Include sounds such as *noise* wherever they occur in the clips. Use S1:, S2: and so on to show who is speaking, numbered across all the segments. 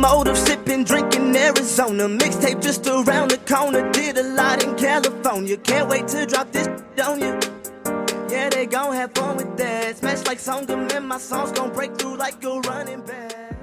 S1: A locomotive sipping, drinking Arizona. Mixtape just around the corner. Did a lot in California. Can't wait to drop this on you. Yeah, they gon' have fun with that. Smash like Songam and my songs gon' break through like a running back.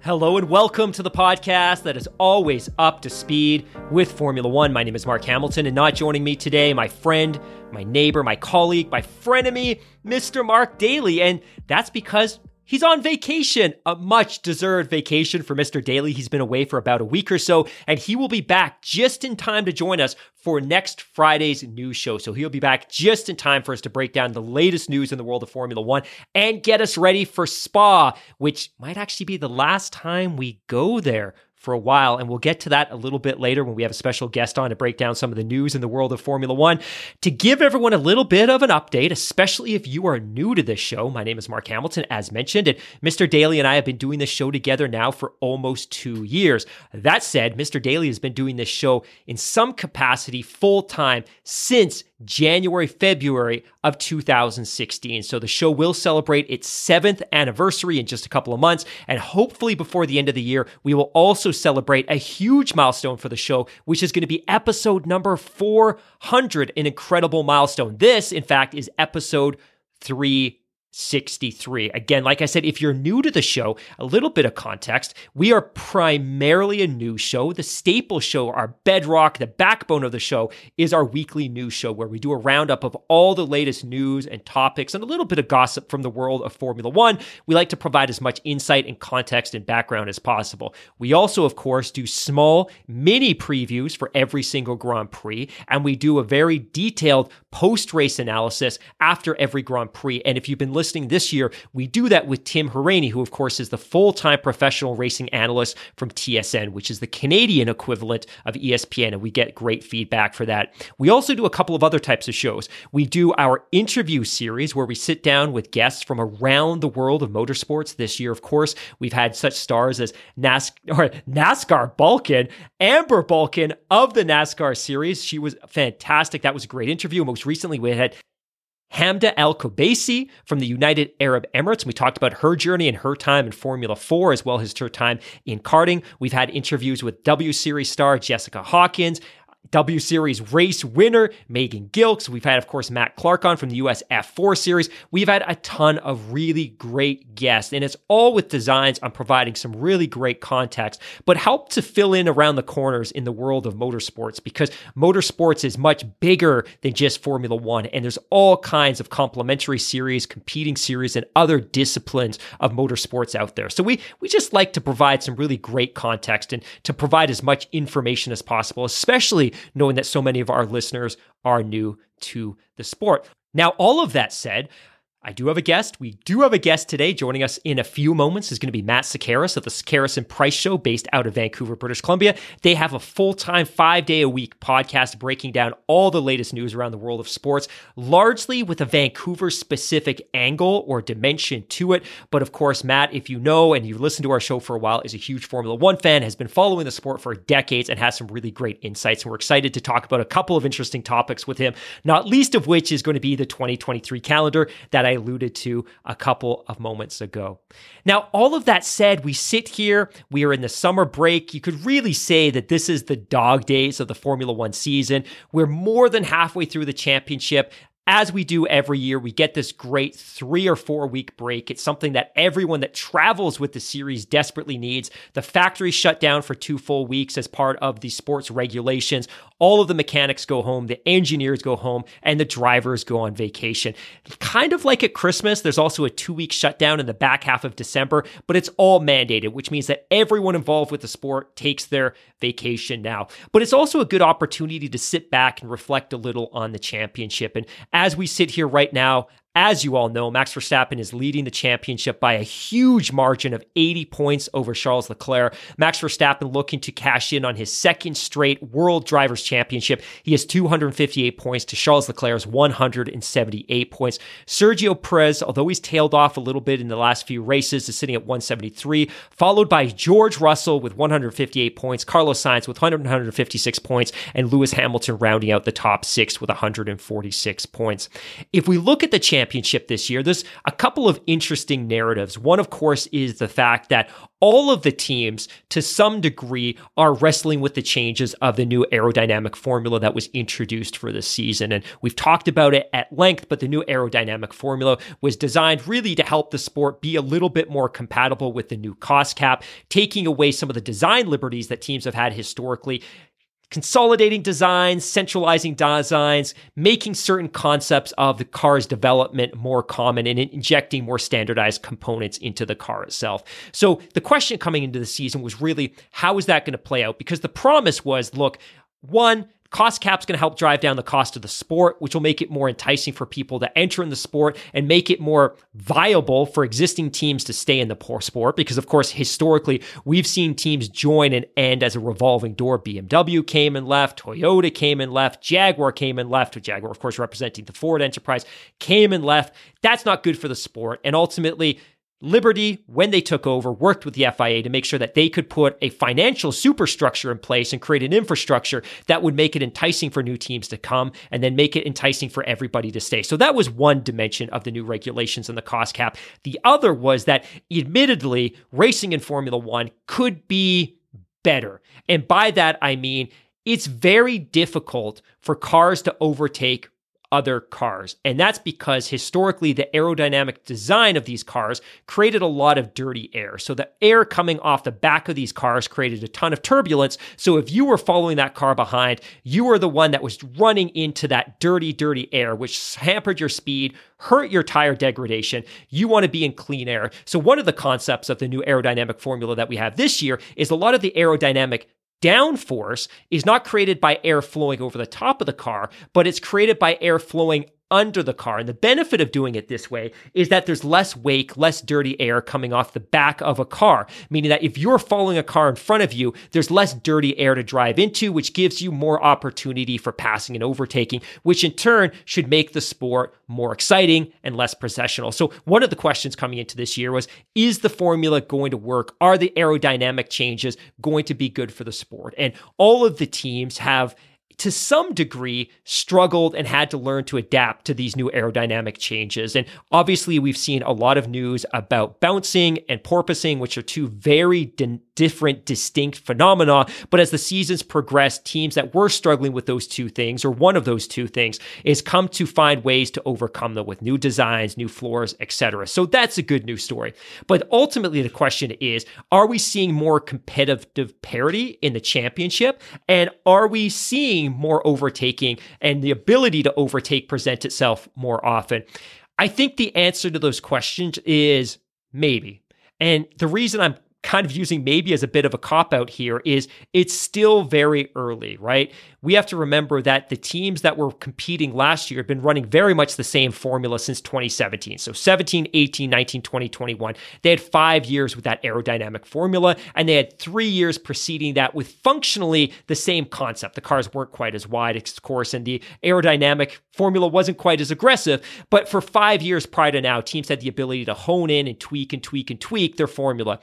S2: Hello and welcome to the podcast that is always up to speed with Formula One. My name is Mark Hamilton, and not joining me today, my friend, my neighbor, my colleague, my frenemy, Mr. Mark Daly. And that's because He's on vacation, a much deserved vacation for Mr. Daly. He's been away for about a week or so, and he will be back just in time to join us for next Friday's news show. So he'll be back just in time for us to break down the latest news in the world of Formula One and get us ready for Spa, which might actually be the last time we go there for a while. And we'll get to that a little bit later when we have a special guest on to break down some of the news in the world of Formula One. To give everyone a little bit of an update, especially if you are new to this show, my name is Mark Hamilton, as mentioned, and Mr. Daly and I have been doing this show together now for almost two years. That said, Mr. Daly has been doing this show in some capacity full time since January, February of 2016. So the show will celebrate its seventh anniversary in just a couple of months. And hopefully before the end of the year, we will also celebrate a huge milestone for the show, which is going to be episode number 400, an incredible milestone. This, in fact, is episode three 63. Again, like I said, if you're new to the show, a little bit of context. We are primarily a news show. The staple show, our bedrock, the backbone of the show, is our weekly news show where we do a roundup of all the latest news and topics and a little bit of gossip from the world of Formula One. We like to provide as much insight and context and background as possible. We also, of course, do small mini previews for every single Grand Prix, and we do a very detailed post race analysis after every Grand Prix. And if you've been listening, listening this year, we do that with Tim Hauraney, who, of course, is the full time professional racing analyst from TSN, which is the Canadian equivalent of ESPN. And we get great feedback for that. We also do a couple of other types of shows. We do our interview series where we sit down with guests from around the world of motorsports. This year, of course, we've had such stars as NAS- *laughs* NASCAR Balkcom, Amber Balkcom of the NASCAR series. She was fantastic. That was a great interview. Most recently, we had Hamda El Qubaisi from the United Arab Emirates. We talked about her journey and her time in Formula 4, as well as her time in karting. We've had interviews with W Series star Jessica Hawkins, W Series race winner Megan Gilkes. We've had, of course, Matt Clark on from the US F4 Series. We've had a ton of really great guests, and it's all with designs on providing some really great context, but help to fill in around the corners in the world of motorsports because motorsports is much bigger than just Formula One, and there's all kinds of complementary series, competing series, and other disciplines of motorsports out there. So we we just like to provide some really great context and to provide as much information as possible, especially knowing that so many of our listeners are new to the sport. Now, all of that said, I do have a guest. We do have a guest today joining us in a few moments is going to be Matt Sekeres of the Sekeres and Price Show based out of Vancouver, British Columbia. They have a full-time 5-day a week podcast breaking down all the latest news around the world of sports, largely with a Vancouver specific angle or dimension to it. But of course, Matt, if you know and you've listened to our show for a while, is a huge Formula 1 fan, has been following the sport for decades and has some really great insights. And we're excited to talk about a couple of interesting topics with him, not least of which is going to be the 2023 calendar that I alluded to a couple of moments ago. Now, all of that said, we sit here, we are in the summer break. You could really say that this is the dog days of the Formula One season. We're more than halfway through the championship as we do every year, we get this great three or four week break. It's something that everyone that travels with the series desperately needs. The factory shut down for two full weeks as part of the sports regulations. All of the mechanics go home, the engineers go home, and the drivers go on vacation. Kind of like at Christmas, there's also a two week shutdown in the back half of December, but it's all mandated, which means that everyone involved with the sport takes their vacation now. But it's also a good opportunity to sit back and reflect a little on the championship. And as we sit here right now, as you all know, Max Verstappen is leading the championship by a huge margin of 80 points over Charles Leclerc. Max Verstappen looking to cash in on his second straight World Drivers' Championship. He has 258 points to Charles Leclerc's 178 points. Sergio Perez, although he's tailed off a little bit in the last few races, is sitting at 173, followed by George Russell with 158 points, Carlos Sainz with 156 points, and Lewis Hamilton rounding out the top six with 146 points. If we look at the championship, championship this year, there's a couple of interesting narratives. One, of course, is the fact that all of the teams, to some degree, are wrestling with the changes of the new aerodynamic formula that was introduced for this season. And we've talked about it at length, but the new aerodynamic formula was designed really to help the sport be a little bit more compatible with the new cost cap, taking away some of the design liberties that teams have had historically consolidating designs, centralizing designs, making certain concepts of the car's development more common and injecting more standardized components into the car itself. So the question coming into the season was really how is that going to play out? Because the promise was look, one, Cost cap's going to help drive down the cost of the sport, which will make it more enticing for people to enter in the sport and make it more viable for existing teams to stay in the sport. Because, of course, historically, we've seen teams join and end as a revolving door. BMW came and left, Toyota came and left, Jaguar came and left, Jaguar, of course, representing the Ford enterprise, came and left. That's not good for the sport. And ultimately, Liberty, when they took over, worked with the FIA to make sure that they could put a financial superstructure in place and create an infrastructure that would make it enticing for new teams to come and then make it enticing for everybody to stay. So that was one dimension of the new regulations and the cost cap. The other was that, admittedly, racing in Formula One could be better. And by that, I mean it's very difficult for cars to overtake other cars. And that's because historically, the aerodynamic design of these cars created a lot of dirty air. So the air coming off the back of these cars created a ton of turbulence. So if you were following that car behind, you were the one that was running into that dirty, dirty air, which hampered your speed, hurt your tire degradation. You want to be in clean air. So one of the concepts of the new aerodynamic formula that we have this year is a lot of the aerodynamic downforce is not created by air flowing over the top of the car, but it's created by air flowing under the car. And the benefit of doing it this way is that there's less wake, less dirty air coming off the back of a car, meaning that if you're following a car in front of you, there's less dirty air to drive into, which gives you more opportunity for passing and overtaking, which in turn should make the sport more exciting and less processional. So, one of the questions coming into this year was Is the formula going to work? Are the aerodynamic changes going to be good for the sport? And all of the teams have to some degree struggled and had to learn to adapt to these new aerodynamic changes. And obviously, we've seen a lot of news about bouncing and porpoising, which are two very different, distinct phenomena. But as the seasons progress, teams that were struggling with those two things, or one of those two things, is come to find ways to overcome them with new designs, new floors, etc. So that's a good news story. But ultimately, the question is: Are we seeing more competitive parity in the championship, and are we seeing more overtaking and the ability to overtake present itself more often? I think the answer to those questions is maybe. And the reason I'm kind of using maybe as a bit of a cop out here is it's still very early, right? We have to remember that the teams that were competing last year have been running very much the same formula since 2017. So 17, 18, 19, 20, 21. They had five years with that aerodynamic formula, and they had three years preceding that with functionally the same concept. The cars weren't quite as wide, of course, and the aerodynamic formula wasn't quite as aggressive. But for five years prior to now, teams had the ability to hone in and tweak and tweak and tweak their formula.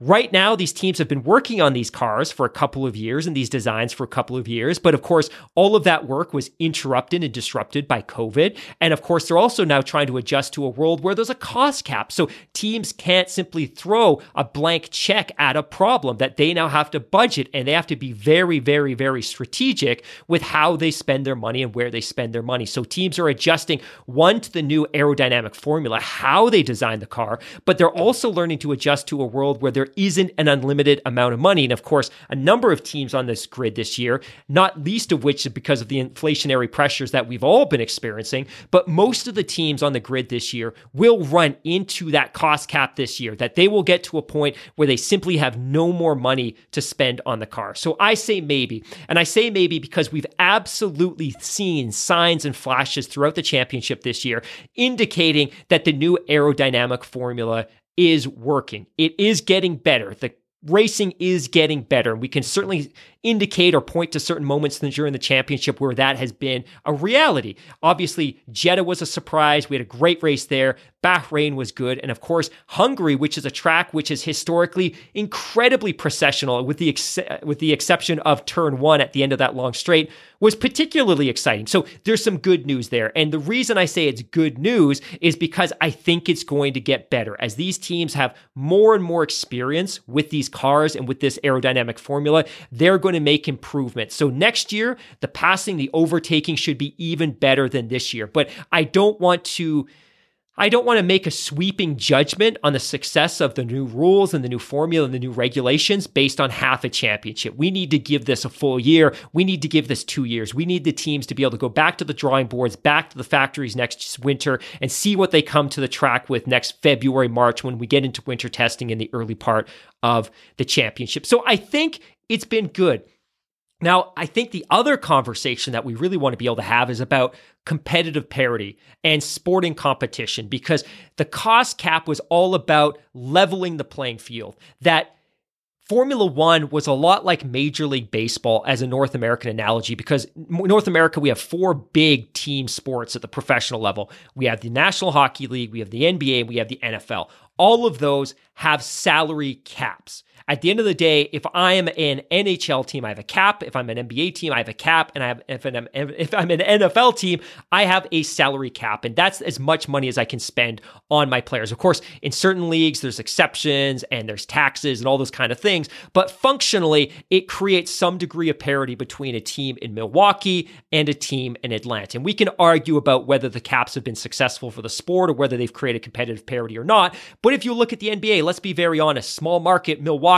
S2: Right now, these teams have been working on these cars for a couple of years and these designs for a couple of years. But of course, all of that work was interrupted and disrupted by COVID. And of course, they're also now trying to adjust to a world where there's a cost cap. So teams can't simply throw a blank check at a problem that they now have to budget and they have to be very, very, very strategic with how they spend their money and where they spend their money. So teams are adjusting one to the new aerodynamic formula, how they design the car, but they're also learning to adjust to a world where there isn't an unlimited amount of money. And of course, a number of teams on this grid this year, not least of which is because of the inflationary pressures that we've all been experiencing, but most of the teams on the grid this year will run into that cost cap this year, that they will get to a point where they simply have no more money to spend on the car. So I say maybe. And I say maybe because we've absolutely seen signs and flashes throughout the championship this year indicating that the new aerodynamic formula is working. It is getting better. The racing is getting better. We can certainly indicate or point to certain moments during the championship where that has been a reality. Obviously, Jeddah was a surprise. We had a great race there. Bahrain was good. And of course, Hungary, which is a track which is historically incredibly processional, with the, ex- with the exception of turn one at the end of that long straight, was particularly exciting. So there's some good news there. And the reason I say it's good news is because I think it's going to get better as these teams have more and more experience with these cars and with this aerodynamic formula. They're going to make improvements. So next year, the passing, the overtaking should be even better than this year. But I don't want to I don't want to make a sweeping judgment on the success of the new rules and the new formula and the new regulations based on half a championship. We need to give this a full year. We need to give this two years. We need the teams to be able to go back to the drawing boards, back to the factories next winter, and see what they come to the track with next February, March when we get into winter testing in the early part of the championship. So I think it's been good. Now, I think the other conversation that we really want to be able to have is about competitive parity and sporting competition because the cost cap was all about leveling the playing field. That Formula One was a lot like Major League Baseball as a North American analogy because North America, we have four big team sports at the professional level. We have the National Hockey League, we have the NBA, we have the NFL. All of those have salary caps. At the end of the day, if I am an NHL team, I have a cap. If I'm an NBA team, I have a cap. And I have, if, I'm, if I'm an NFL team, I have a salary cap. And that's as much money as I can spend on my players. Of course, in certain leagues, there's exceptions and there's taxes and all those kind of things. But functionally, it creates some degree of parity between a team in Milwaukee and a team in Atlanta. And we can argue about whether the caps have been successful for the sport or whether they've created competitive parity or not. But if you look at the NBA, let's be very honest, small market Milwaukee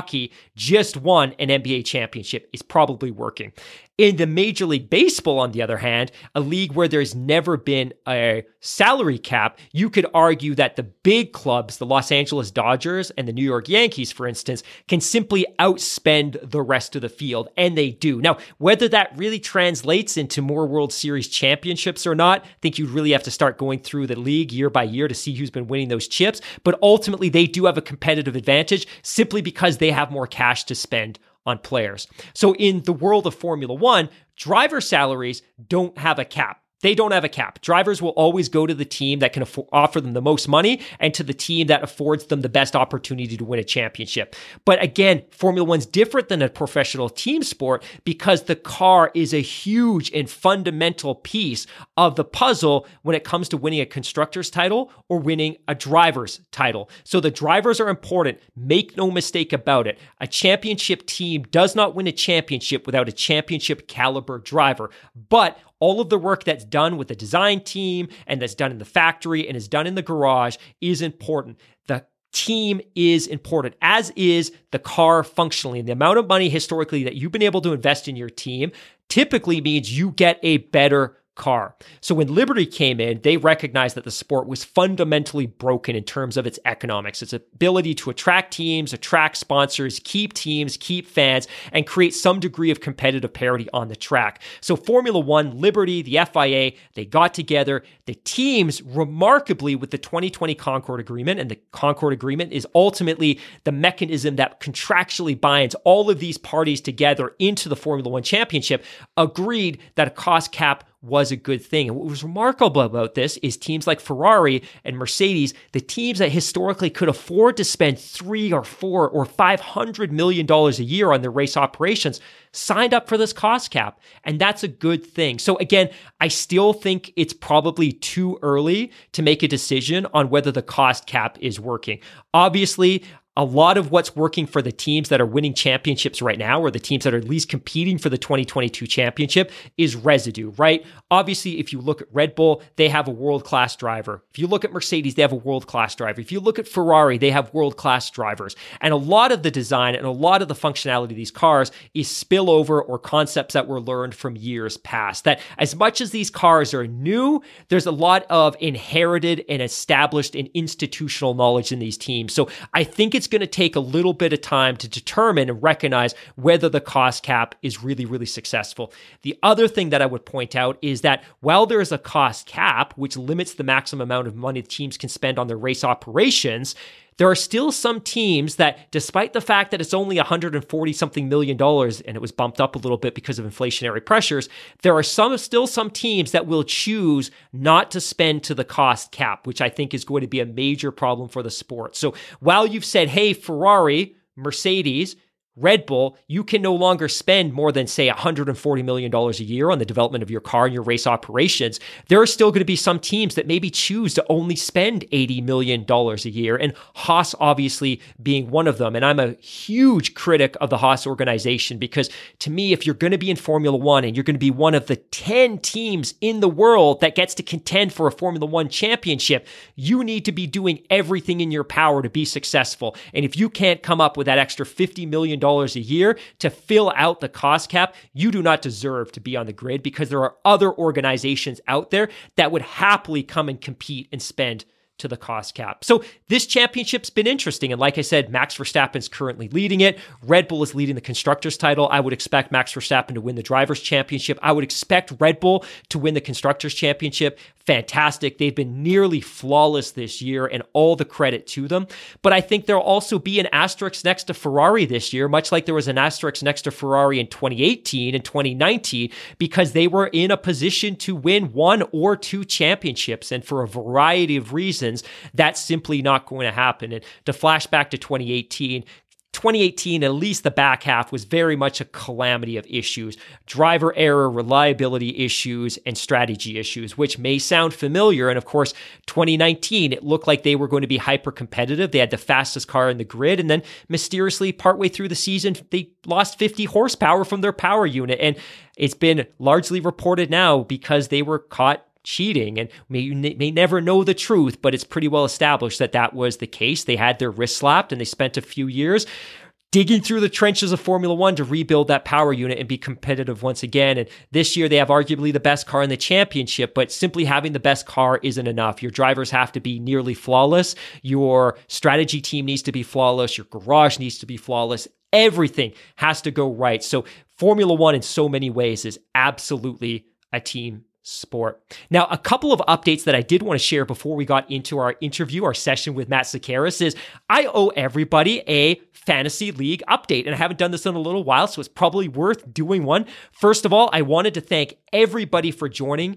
S2: just won an NBA championship. is probably working. In the Major League Baseball, on the other hand, a league where there's never been a salary cap, you could argue that the big clubs, the Los Angeles Dodgers and the New York Yankees, for instance, can simply outspend the rest of the field, and they do. Now, whether that really translates into more World Series championships or not, I think you'd really have to start going through the league year by year to see who's been winning those chips. But ultimately, they do have a competitive advantage simply because they have more cash to spend on players. So in the world of Formula One, driver salaries don't have a cap. They don't have a cap. Drivers will always go to the team that can offer them the most money and to the team that affords them the best opportunity to win a championship. But again, Formula One's different than a professional team sport because the car is a huge and fundamental piece of the puzzle when it comes to winning a constructor's title or winning a driver's title. So the drivers are important. Make no mistake about it. A championship team does not win a championship without a championship caliber driver. But all of the work that's done with the design team and that's done in the factory and is done in the garage is important. The team is important, as is the car functionally. And the amount of money historically that you've been able to invest in your team typically means you get a better car. So when Liberty came in, they recognized that the sport was fundamentally broken in terms of its economics, its ability to attract teams, attract sponsors, keep teams, keep fans, and create some degree of competitive parity on the track. So Formula One, Liberty, the FIA, they got together. The teams, remarkably, with the 2020 Concord Agreement, and the Concord Agreement is ultimately the mechanism that contractually binds all of these parties together into the Formula One championship, agreed that a cost cap was a good thing. And what was remarkable about this is teams like Ferrari and Mercedes, the teams that historically could afford to spend three or four or five hundred million dollars a year on their race operations, signed up for this cost cap. And that's a good thing. So again, I still think it's probably too early to make a decision on whether the cost cap is working. Obviously, a lot of what's working for the teams that are winning championships right now, or the teams that are at least competing for the 2022 championship, is residue, right? Obviously, if you look at Red Bull, they have a world class driver. If you look at Mercedes, they have a world class driver. If you look at Ferrari, they have world class drivers. And a lot of the design and a lot of the functionality of these cars is spillover or concepts that were learned from years past. That as much as these cars are new, there's a lot of inherited and established and institutional knowledge in these teams. So I think it's going to take a little bit of time to determine and recognize whether the cost cap is really, really successful. The other thing that I would point out is that while there is a cost cap, which limits the maximum amount of money teams can spend on their race operations, there are still some teams that, despite the fact that it's only 140 something million dollars and it was bumped up a little bit because of inflationary pressures, there are some still some teams that will choose not to spend to the cost cap, which I think is going to be a major problem for the sport. So while you've said, hey, Ferrari, Mercedes, Red Bull, you can no longer spend more than, say, $140 million a year on the development of your car and your race operations. There are still going to be some teams that maybe choose to only spend $80 million a year, and Haas obviously being one of them. And I'm a huge critic of the Haas organization because to me, if you're going to be in Formula One and you're going to be one of the 10 teams in the world that gets to contend for a Formula One championship, you need to be doing everything in your power to be successful. And if you can't come up with that extra $50 million a year to fill out the cost cap, you do not deserve to be on the grid because there are other organizations out there that would happily come and compete and spend to the cost cap. So this championship's been interesting. And like I said, Max Verstappen's currently leading it. Red Bull is leading the constructors title. I would expect Max Verstappen to win the drivers championship. I would expect Red Bull to win the constructors championship. Fantastic. They've been nearly flawless this year and all the credit to them. But I think there'll also be an asterisk next to Ferrari this year, much like there was an asterisk next to Ferrari in 2018 and 2019, because they were in a position to win one or two championships. And for a variety of reasons, that's simply not going to happen. And to flash back to 2018, 2018, at least the back half, was very much a calamity of issues driver error, reliability issues, and strategy issues, which may sound familiar. And of course, 2019, it looked like they were going to be hyper competitive. They had the fastest car in the grid. And then mysteriously, partway through the season, they lost 50 horsepower from their power unit. And it's been largely reported now because they were caught cheating and may, may never know the truth, but it's pretty well established that that was the case. They had their wrist slapped and they spent a few years digging through the trenches of Formula One to rebuild that power unit and be competitive once again. And this year they have arguably the best car in the championship, but simply having the best car isn't enough. Your drivers have to be nearly flawless. Your strategy team needs to be flawless. Your garage needs to be flawless. Everything has to go right. So Formula One in so many ways is absolutely a team sport. Now, a couple of updates that I did want to share before we got into our interview, our session with Matt Sekeres is I owe everybody a fantasy league update, and I haven't done this in a little while, so it's probably worth doing one. First of all, I wanted to thank everybody for joining.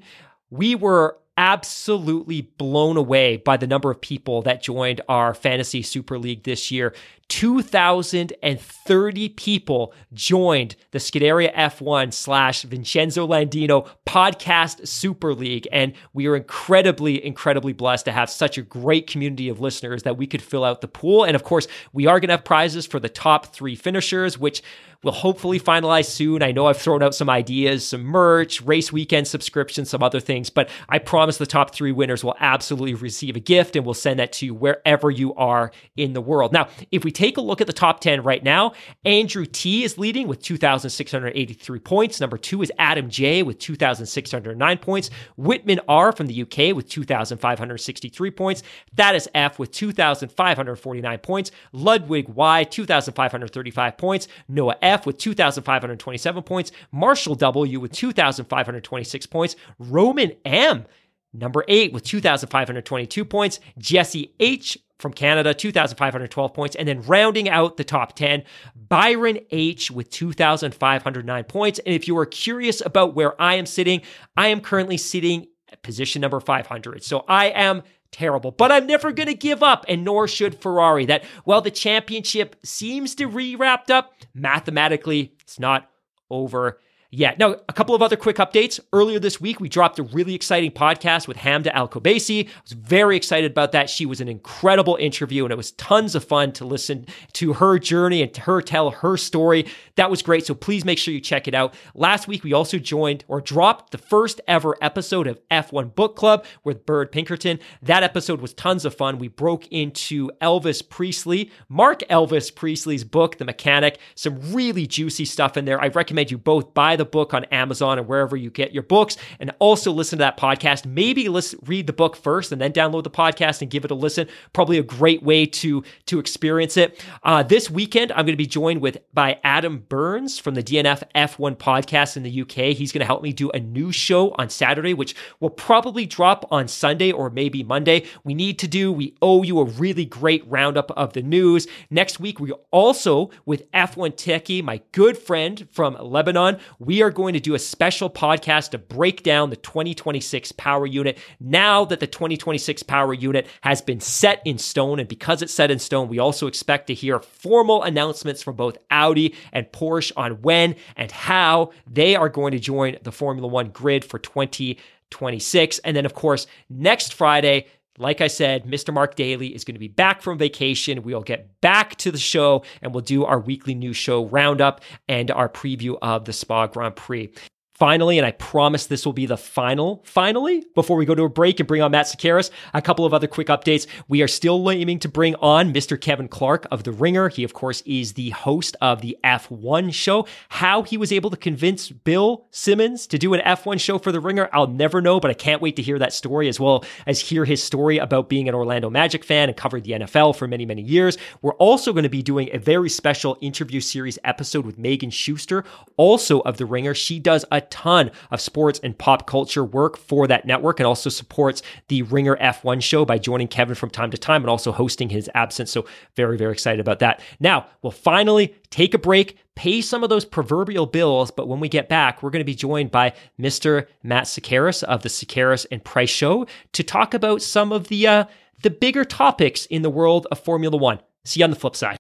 S2: We were absolutely blown away by the number of people that joined our fantasy super league this year 2,030 people joined the Scuderia F1 slash Vincenzo Landino podcast super league. And we are incredibly, incredibly blessed to have such a great community of listeners that we could fill out the pool. And of course, we are going to have prizes for the top three finishers, which We'll hopefully finalize soon. I know I've thrown out some ideas, some merch, race weekend subscriptions, some other things, but I promise the top three winners will absolutely receive a gift and we'll send that to you wherever you are in the world. Now, if we take a look at the top 10 right now, Andrew T is leading with 2,683 points. Number two is Adam J with 2,609 points. Whitman R from the UK with 2,563 points. That is F with 2,549 points. Ludwig Y, 2,535 points. Noah F F with 2,527 points, Marshall W with 2,526 points, Roman M Number eight with 2,522 points, Jesse H from Canada, 2,512 points. And then rounding out the top 10, Byron H with 2,509 points. And if you are curious about where I am sitting, I am currently sitting at position number 500. So I am terrible. But I'm never going to give up, and nor should Ferrari. That while the championship seems to re wrapped up, mathematically, it's not over yeah. Now, a couple of other quick updates. Earlier this week, we dropped a really exciting podcast with Hamda Al Qubaisi. I was very excited about that. She was an incredible interview, and it was tons of fun to listen to her journey and to her tell her story. That was great. So please make sure you check it out. Last week, we also joined or dropped the first ever episode of F1 Book Club with Byrd Pinkerton. That episode was tons of fun. We broke into Elvis Presley, Marc Elvis Priestley's book, The Mechanic. Some really juicy stuff in there. I recommend you both buy the book on Amazon or wherever you get your books, and also listen to that podcast. Maybe listen, read the book first and then download the podcast and give it a listen. Probably a great way to to experience it. Uh, this weekend, I'm going to be joined with by Adam Burns from the DNF F1 podcast in the UK. He's going to help me do a new show on Saturday, which will probably drop on Sunday or maybe Monday. We need to do. We owe you a really great roundup of the news next week. We also with F1 Techie, my good friend from Lebanon are going to do a special podcast to break down the 2026 power unit now that the 2026 power unit has been set in stone. And because it's set in stone, we also expect to hear formal announcements from both Audi and Porsche on when and how they are going to join the Formula One grid for 2026. And then, of course, next Friday, like I said, Mr. Mark Daly is going to be back from vacation. We'll get back to the show and we'll do our weekly news show roundup and our preview of the Spa Grand Prix. Finally, and I promise this will be the final, finally, before we go to a break and bring on Matt Sekeres, a couple of other quick updates. We are still aiming to bring on Mr. Kevin Clark of The Ringer. He, of course, is the host of the F1 show. How he was able to convince Bill Simmons to do an F1 show for The Ringer, I'll never know, but I can't wait to hear that story as well as hear his story about being an Orlando Magic fan and covered the NFL for many, many years. We're also going to be doing a very special interview series episode with Megan Schuster, also of The Ringer. She does a ton of sports and pop culture work for that network and also supports the Ringer F1 show by joining Kevin from time to time and also hosting his absence. So, very, very excited about that. Now, we'll finally take a break, pay some of those proverbial bills. But when we get back, we're going to be joined by Mr. Matt Sekeres of the Sekeres and Price Show to talk about some of the uh, the bigger topics in the world of Formula One. See you on the flip side.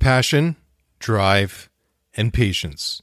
S3: Passion, drive, and patience.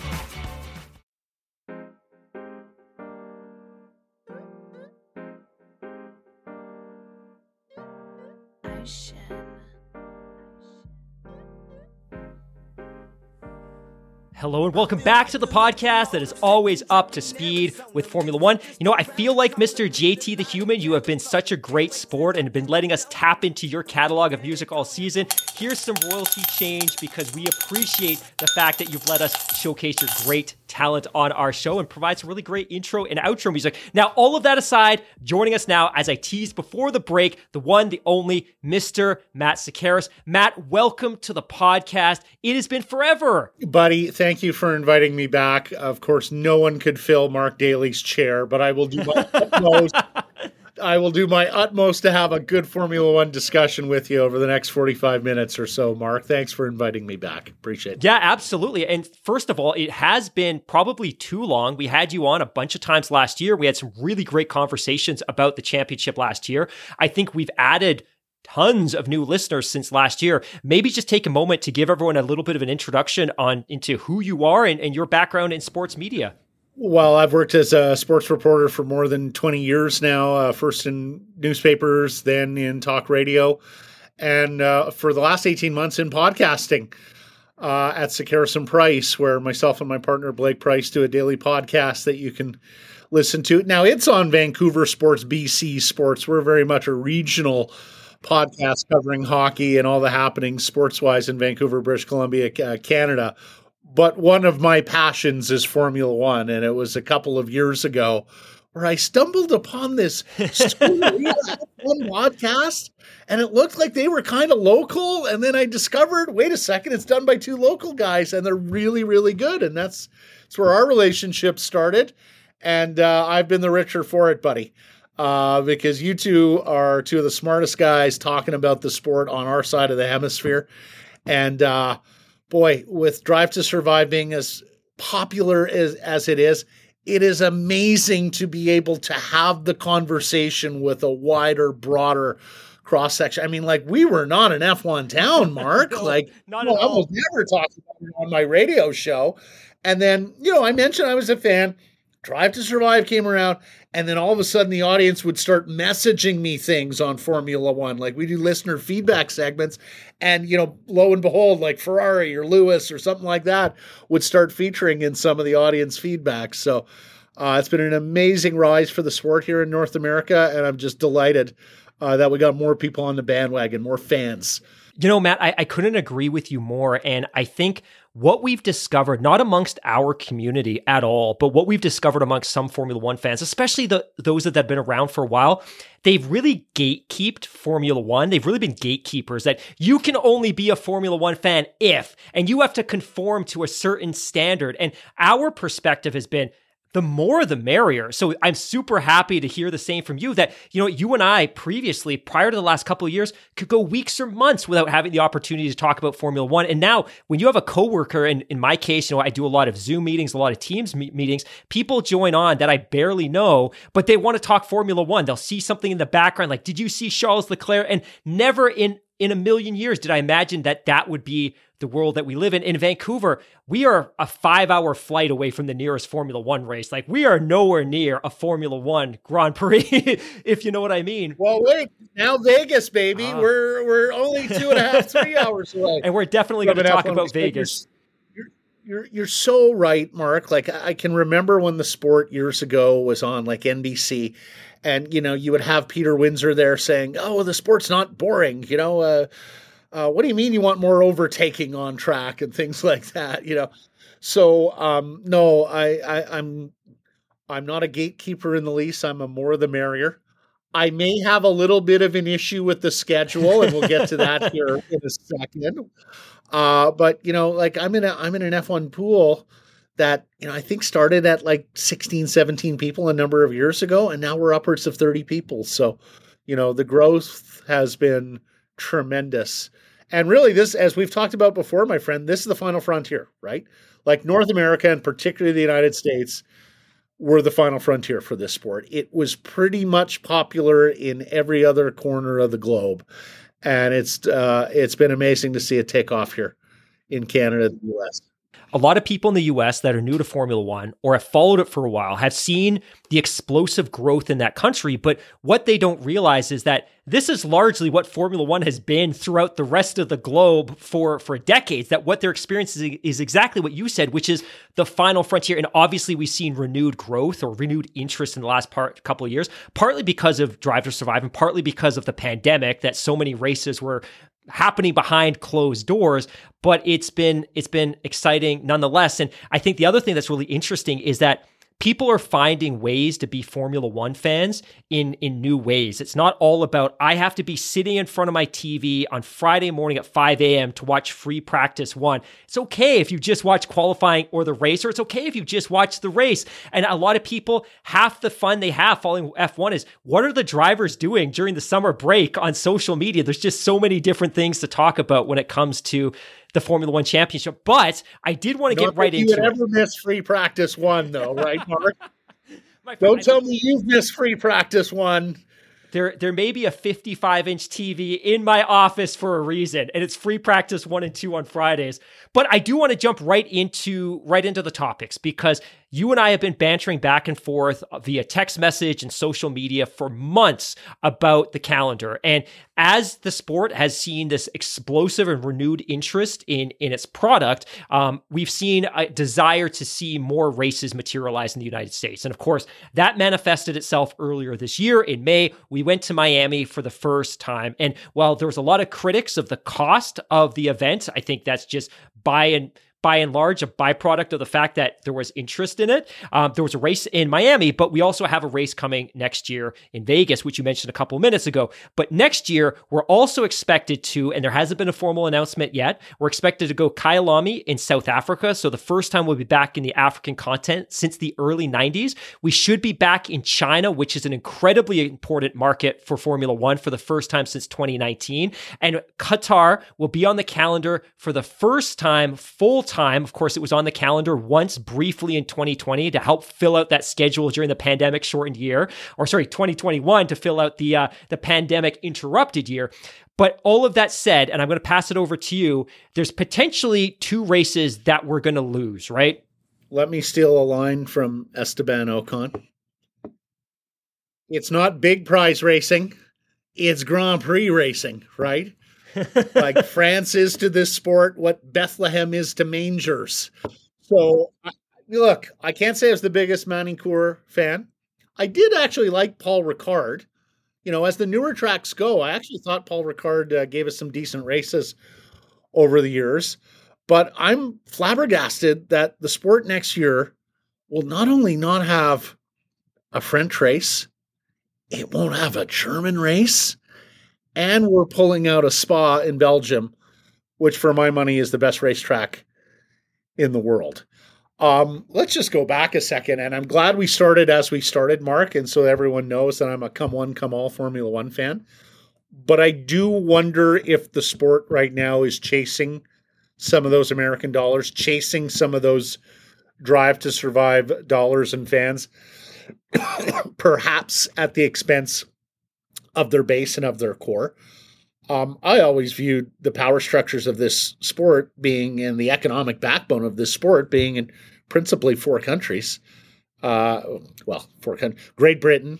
S2: Hello and welcome back to the podcast that is always up to speed with Formula One. You know, I feel like Mr. JT the Human, you have been such a great sport and have been letting us tap into your catalog of music all season. Here's some royalty change because we appreciate the fact that you've let us showcase your great talent on our show and provide some really great intro and outro music. Now, all of that aside, joining us now, as I teased before the break, the one, the only Mr. Matt Sekeres. Matt, welcome to the podcast. It has been forever.
S4: Buddy, thank you for inviting me back. Of course, no one could fill Mark Daly's chair, but I will do my *laughs* utmost I will do my utmost to have a good Formula One discussion with you over the next 45 minutes or so, Mark. Thanks for inviting me back. Appreciate it.
S2: Yeah, absolutely. And first of all, it has been probably too long. We had you on a bunch of times last year. We had some really great conversations about the championship last year. I think we've added tons of new listeners since last year. Maybe just take a moment to give everyone a little bit of an introduction on into who you are and, and your background in sports media.
S4: Well, I've worked as a sports reporter for more than 20 years now, uh, first in newspapers, then in talk radio, and uh, for the last 18 months in podcasting uh, at Sekeres and Price, where myself and my partner Blake Price do a daily podcast that you can listen to. Now, it's on Vancouver Sports, BC Sports. We're very much a regional podcast covering hockey and all the happenings sports wise in Vancouver, British Columbia, uh, Canada but one of my passions is Formula One, and it was a couple of years ago where I stumbled upon this *laughs* one podcast, and it looked like they were kind of local. And then I discovered, wait a second, it's done by two local guys, and they're really, really good. And that's that's where our relationship started. And uh, I've been the richer for it, buddy, uh, because you two are two of the smartest guys talking about the sport on our side of the hemisphere, and. Uh, boy, with Drive to Survive being as popular as, as it is, it is amazing to be able to have the conversation with a wider, broader cross section. I mean, like we were not an F1 town, *laughs* Mark. no, like not well, I almost never talked about it on my radio show. And then, you know, I mentioned I was a fan. Drive to Survive came around, and then all of a sudden the audience would start messaging me things on Formula One. Like we do listener feedback segments, and you know, lo and behold, like Ferrari or Lewis or something like that would start featuring in some of the audience feedback. So uh, it's been an amazing rise for the sport here in North America, and I'm just delighted uh, that we got more people on the bandwagon, more fans.
S2: You know, Matt, I, I couldn't agree with you more. And I think what we've discovered, not amongst our community at all, but what we've discovered amongst some Formula One fans, especially the those that have been around for a while, they've really gatekeeped Formula One. They've really been gatekeepers that you can only be a Formula One fan if, and you have to conform to a certain standard. And our perspective has been the more the merrier. So I'm super happy to hear the same from you that, you know, you and I previously, prior to the last couple of years, could go weeks or months without having the opportunity to talk about Formula One. And now when you have a coworker, and in my case, you know, I do a lot of Zoom meetings, a lot of Teams meetings, people join on that I barely know, but they want to talk Formula One. They'll see something in the background, like, did you see Charles Leclerc? And never in in a million years did I imagine that that would be the world that we live in. In Vancouver, we are a five hour flight away from the nearest Formula One race. Like, we are nowhere near a Formula One Grand Prix, *laughs* if you know what I mean.
S4: Well, wait, now Vegas, baby. Uh, we're, we're only two and a half, three *laughs* hours away.
S2: And we're definitely going to talk about Vegas.
S4: You're, you're, so right, Mark. Like, I can remember when the sport years ago was on like NBC and you know you would have Peter Windsor there saying, "Oh, the sport's not boring," you know. Uh, uh, what do you mean you want more overtaking on track and things *laughs* like that? You know. So um, no, I, I I'm I'm not a gatekeeper in the least. I'm a more the merrier. I may have a little bit of an issue with the schedule, and we'll get to that *laughs* here in a second. Uh, but you know, like I'm in a I'm in an F1 pool that you know I think started at like 16 17 people a number of years ago and now we're upwards of 30 people. So you know the growth has been tremendous. And really this as we've talked about before my friend this is the final frontier right? Like North America and particularly the United States were the final frontier for this sport. It was pretty much popular in every other corner of the globe. And it's uh, it's been amazing to see it take off here in Canada the US
S2: a lot of people in the US that are new to Formula One or have followed it for a while have seen the explosive growth in that country. But what they don't realize is that this is largely what Formula One has been throughout the rest of the globe for, for decades. That what they're experiencing is exactly what you said, which is the final frontier. And obviously, we've seen renewed growth or renewed interest in the last part, couple of years, partly because of Drive to Survive and partly because of the pandemic that so many races were happening behind closed doors but it's been it's been exciting nonetheless. And i think the other thing that's really interesting is that people are finding ways to be Formula One fans in in new ways. It's not all about I have to be sitting in front of my TV on Friday morning at 5 a.m. to watch free practice one. It's okay if you just watch qualifying or the race, or it's okay if you just watch the race. And a lot of people, half the fun they have following F1 is what are the drivers doing during the summer break on social media? There's just so many different things to talk about when it comes to the Formula One Championship. But I did want to get right into.
S4: You would ever miss free practice one, though, right, Mark? *laughs* Don't tell me you've missed free practice one.
S2: There, there may be a 55 inch TV in my office for a reason, and it's free practice one and two on Fridays. But I do want to jump right into right into the topics because you and I have been bantering back and forth via text message and social media for months about the calendar. And as the sport has seen this explosive and renewed interest in, in its product, um, we've seen a desire to see more races materialize in the United States. And of course, that manifested itself earlier this year in May. We went to Miami for the first time. And while there was a lot of critics of the cost of the event, I think that's just by and by and large a byproduct of the fact that there was interest in it. Um, there was a race in Miami, but we also have a race coming next year in Vegas, which you mentioned a couple minutes ago. But next year, we're also expected to, and there hasn't been a formal announcement yet, we're expected to go Kyalami in South Africa. So the first time we'll be back in the African continent since the early 90s. We should be back in China, which is an incredibly important market for Formula One for the first time since 2019. And Qatar will be on the calendar for the first time full time. Of course, it was on the calendar once briefly in 2020 to help fill out that schedule during the pandemic shortened year, or sorry, 2021 to fill out the uh, the pandemic interrupted year. But all of that said, and I'm going to pass it over to you. There's potentially two races that we're going to lose, right?
S4: Let me steal a line from Esteban Ocon. It's not big prize racing, it's Grand Prix racing, right? Like *laughs* France is to this sport what Bethlehem is to mangers. So, look, I can't say I was the biggest Magny-Cours fan. I did actually like Paul Ricard. You know, as the newer tracks go, I actually thought Paul Ricard uh, gave us some decent races over the years. But I'm flabbergasted that the sport next year will not only not have a French race, it won't have a German race and we're pulling out a spa in Belgium, which for my money is the best racetrack in the world. Um, let's just go back a second, and I'm glad we started as we started, Mark, and so everyone knows that I'm a come one, come all Formula One fan. But I do wonder if the sport right now is chasing some of those American dollars, chasing some of those drive to survive dollars and fans, *coughs* perhaps at the expense of their base and of their core. Um, I always viewed the power structures of this sport being and the economic backbone of this sport being in principally four countries. Uh, well, four countries: Great Britain,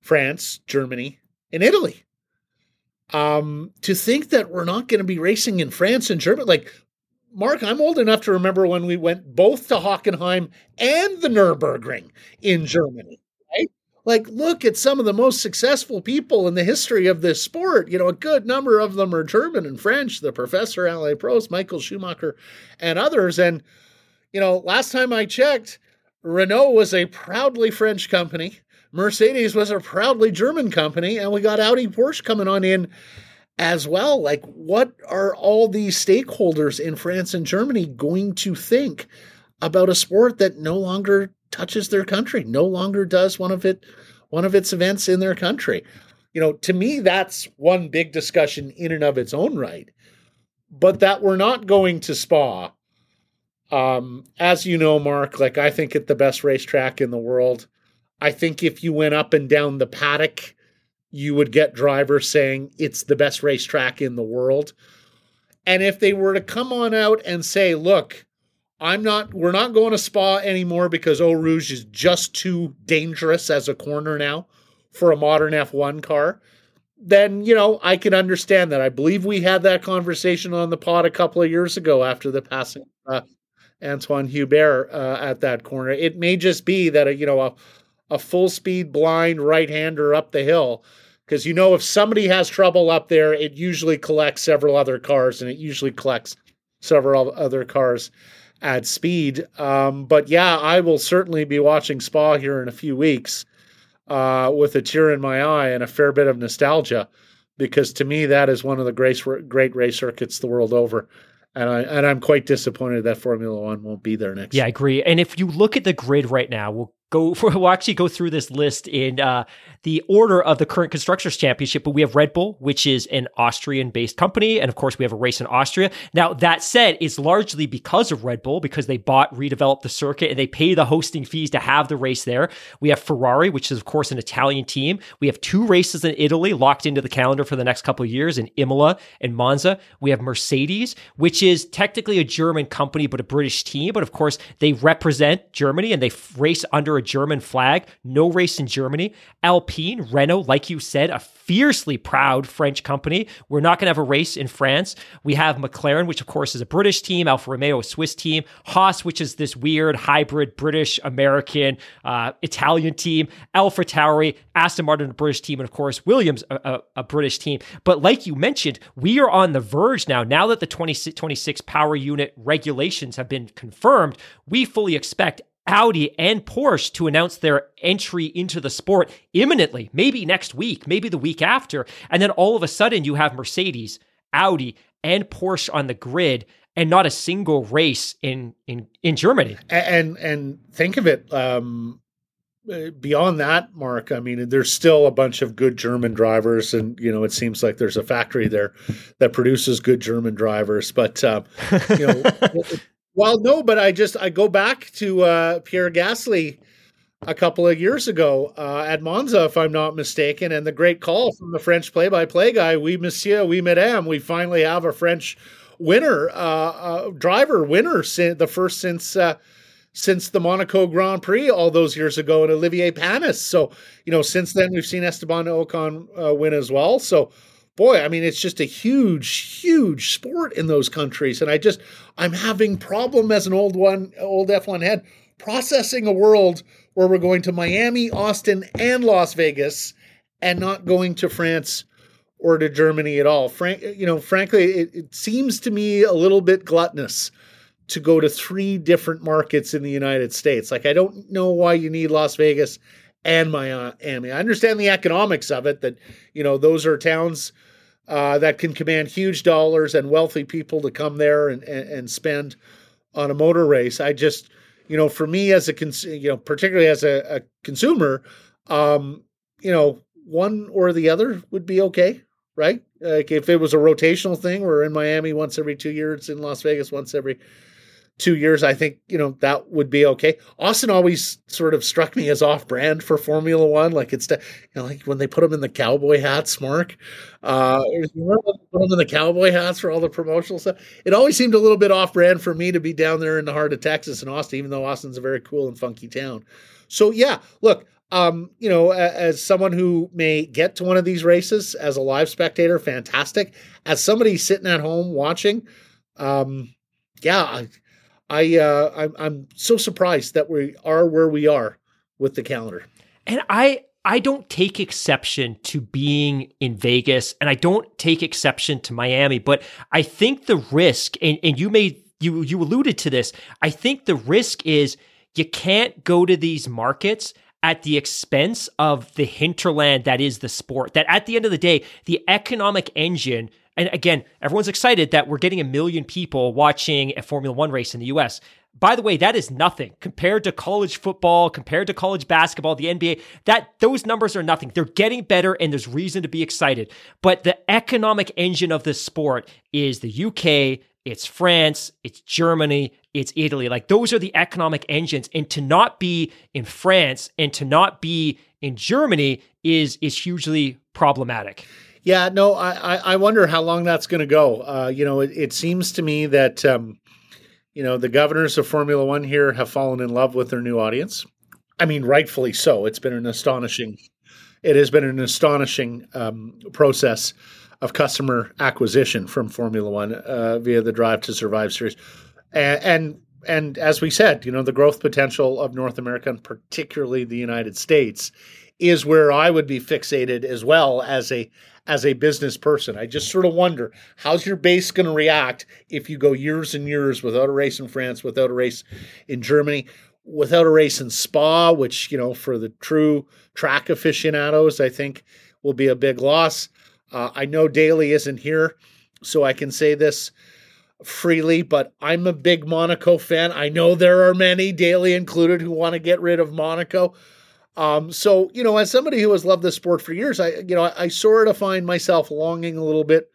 S4: France, Germany, and Italy. Um, to think that we're not going to be racing in France and Germany, like Mark, I'm old enough to remember when we went both to Hockenheim and the Nurburgring in Germany. Like, look at some of the most successful people in the history of this sport. You know, a good number of them are German and French, the Professor Alain Prost, Michael Schumacher, and others. And, you know, last time I checked, Renault was a proudly French company. Mercedes was a proudly German company, and we got Audi Porsche coming on in as well. Like, what are all these stakeholders in France and Germany going to think about a sport that no longer touches their country, no longer does one of it one of its events in their country. You know, to me that's one big discussion in and of its own right. But that we're not going to Spa. Um, as you know, Mark, like I think it's the best racetrack in the world. I think if you went up and down the paddock, you would get drivers saying it's the best racetrack in the world. And if they were to come on out and say, look, I'm not. We're not going to Spa anymore because Eau Rouge is just too dangerous as a corner now for a modern F1 car. Then you know I can understand that. I believe we had that conversation on the pod a couple of years ago after the passing uh, Antoine Hubert uh, at that corner. It may just be that a, you know a, a full speed blind right hander up the hill because you know if somebody has trouble up there, it usually collects several other cars, and it usually collects several other cars at speed. Um, but yeah, I will certainly be watching Spa here in a few weeks uh, with a tear in my eye and a fair bit of nostalgia, because to me that is one of the great great race circuits the world over. And I and I'm quite disappointed that Formula One won't be there next.
S2: Yeah, I agree. And if you look at the grid right now, we'll go *laughs* we'll actually go through this list in uh, the order of the current constructors championship but we have red bull which is an austrian based company and of course we have a race in austria. Now that said it's largely because of red bull because they bought redeveloped the circuit and they pay the hosting fees to have the race there. We have ferrari which is of course an italian team. We have two races in italy locked into the calendar for the next couple of years in imola and monza. We have mercedes which is technically a german company but a british team. But of course they represent germany and they race under a German flag, no race in Germany. Alpine, Renault, like you said, a fiercely proud French company. We're not going to have a race in France. We have McLaren, which of course is a British team, Alfa Romeo, a Swiss team, Haas, which is this weird hybrid British, American, uh, Italian team, Alpha Tauri, Aston Martin, a British team, and of course Williams, a, a, a British team. But like you mentioned, we are on the verge now. Now that the 2026 power unit regulations have been confirmed, we fully expect Audi and Porsche to announce their entry into the sport imminently, maybe next week, maybe the week after. And then all of a sudden you have Mercedes, Audi, and Porsche on the grid and not a single race in in in Germany.
S4: And and think of it um beyond that mark i mean there's still a bunch of good german drivers and you know it seems like there's a factory there that produces good german drivers but uh, you know *laughs* Well, no, but I just I go back to uh, Pierre Gasly a couple of years ago uh, at Monza, if I'm not mistaken, and the great call from the French play-by-play guy, "Oui, monsieur, oui, madame." We finally have a French winner, uh, uh, driver winner, the first since uh, since the Monaco Grand Prix all those years ago, and Olivier Panis. So you know, since then we've seen Esteban Ocon uh, win as well. So boy, I mean, it's just a huge, huge sport in those countries. And I just, I'm having problem as an old one, old F1 head, processing a world where we're going to Miami, Austin, and Las Vegas, and not going to France or to Germany at all. Frank, you know, frankly, it, it seems to me a little bit gluttonous to go to three different markets in the United States. Like, I don't know why you need Las Vegas and Miami. I understand the economics of it, that, you know, those are towns uh, that can command huge dollars and wealthy people to come there and, and, and, spend on a motor race. I just, you know, for me as a, cons- you know, particularly as a, a consumer, um, you know, one or the other would be okay, right? Like if it was a rotational thing, we're in Miami once every two years, in Las Vegas once every two years, I think you know that would be okay. Austin always sort of struck me as off-brand for Formula One, like it's you know, like when they put them in the cowboy hats, Mark. Uh, put them in the cowboy hats for all the promotional stuff. It always seemed a little bit off-brand for me to be down there in the heart of Texas and Austin, even though Austin's a very cool and funky town. So yeah, look, um, you know, as someone who may get to one of these races as a live spectator, fantastic. As somebody sitting at home watching, um, yeah, I uh, I'm, I'm so surprised that we are where we are with the calendar.
S2: And I I don't take exception to being in Vegas, and I don't take exception to Miami. But I think the risk, and, and you made you you alluded to this. I think the risk is you can't go to these markets at the expense of the hinterland that is the sport. That at the end of the day, the economic engine and again, everyone's excited that we're getting a million people watching a Formula One race in the US. By the way, that is nothing compared to college football, compared to college basketball, the NBA. That those numbers are nothing. They're getting better and there's reason to be excited. But the economic engine of this sport is the UK, it's France, it's Germany, it's Italy. Like those are the economic engines. And to not be in France and to not be in Germany is is hugely problematic.
S4: Yeah, no, I, I wonder how long that's going to go. Uh, you know, it, it, seems to me that, um, you know, the governors of Formula One here have fallen in love with their new audience. I mean, rightfully so. It's been an astonishing, it has been an astonishing um, process of customer acquisition from Formula One uh, via the Drive to Survive series, and, and and as we said, you know, the growth potential of North America and particularly the United States is where I would be fixated as well as a as a business person. I just sort of wonder how's your base going to react if you go years and years without a race in France, without a race in Germany, without a race in Spa, which, you know, for the true track aficionados, I think will be a big loss. Uh, I know Daly isn't here, so I can say this freely, but I'm a big Monaco fan. I know there are many, Daly included, who want to get rid of Monaco. Um, so, you know, as somebody who has loved this sport for years, I, you know, I, I sort of find myself longing a little bit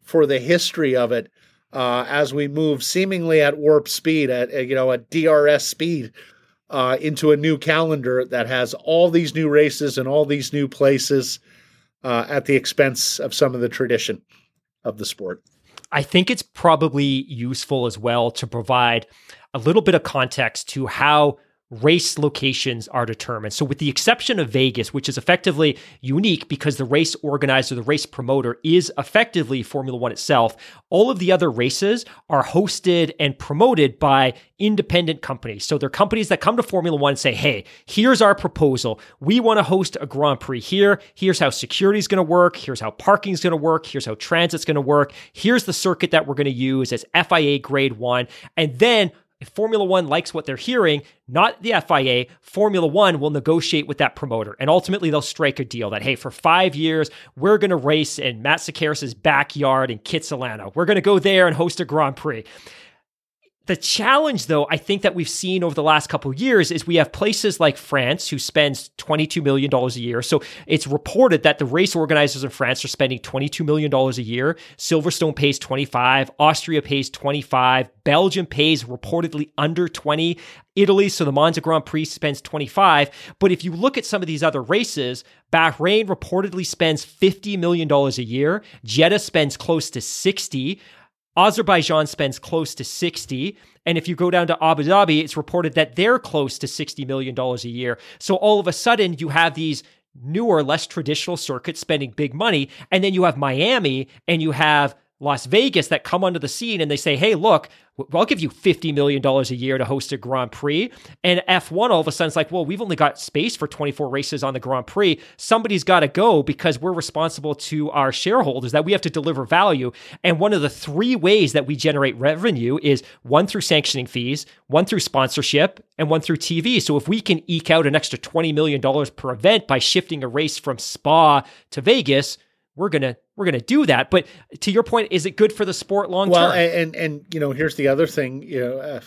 S4: for the history of it uh, as we move seemingly at warp speed, at, you know, at DRS speed uh, into a new calendar that has all these new races and all these new places uh, at the expense of some of the tradition of the sport.
S2: I think it's probably useful as well to provide a little bit of context to how race locations are determined. So, with the exception of Vegas, which is effectively unique because the race organizer, the race promoter is effectively Formula One itself, all of the other races are hosted and promoted by independent companies. So, they're companies that come to Formula One and say, hey, here's our proposal. We want to host a Grand Prix here. Here's how security is going to work. Here's how parking is going to work. Here's how transit's going to work. Here's the circuit that we're going to use as FIA grade one. And then if Formula One likes what they're hearing, not the FIA, Formula One will negotiate with that promoter. And ultimately, they'll strike a deal that, hey, for five years, we're going to race in Matt Sekeres's backyard in Kitsilano. We're going to go there and host a Grand Prix. The challenge, though, I think that we've seen over the last couple years is we have places like France who spends $22 million a year. So it's reported that the race organizers in France are spending $22 million a year. Silverstone pays 25, Austria pays 25, Belgium pays reportedly under 20. Italy, so the Monza Grand Prix spends 25. But if you look at some of these other races, Bahrain reportedly spends $50 million a year. Jeddah spends close to 60. Azerbaijan spends close to 60. And if you go down to Abu Dhabi, it's reported that they're close to $60 million a year. So all of a sudden, you have these newer, less traditional circuits spending big money. And then you have Miami and you have Las Vegas that come onto the scene and they say, hey, look, I'll give you $50 million a year to host a Grand Prix. And F1 all of a sudden is like, well, we've only got space for 24 races on the Grand Prix. Somebody's got to go because we're responsible to our shareholders that we have to deliver value. And one of the three ways that we generate revenue is one through sanctioning fees, one through sponsorship, and one through TV. So if we can eke out an extra $20 million per event by shifting a race from Spa to Vegas, we're gonna we're gonna do that. But to your point, is it good for the sport long
S4: term?
S2: Well,
S4: and and you know, here's the other thing. You know, uh,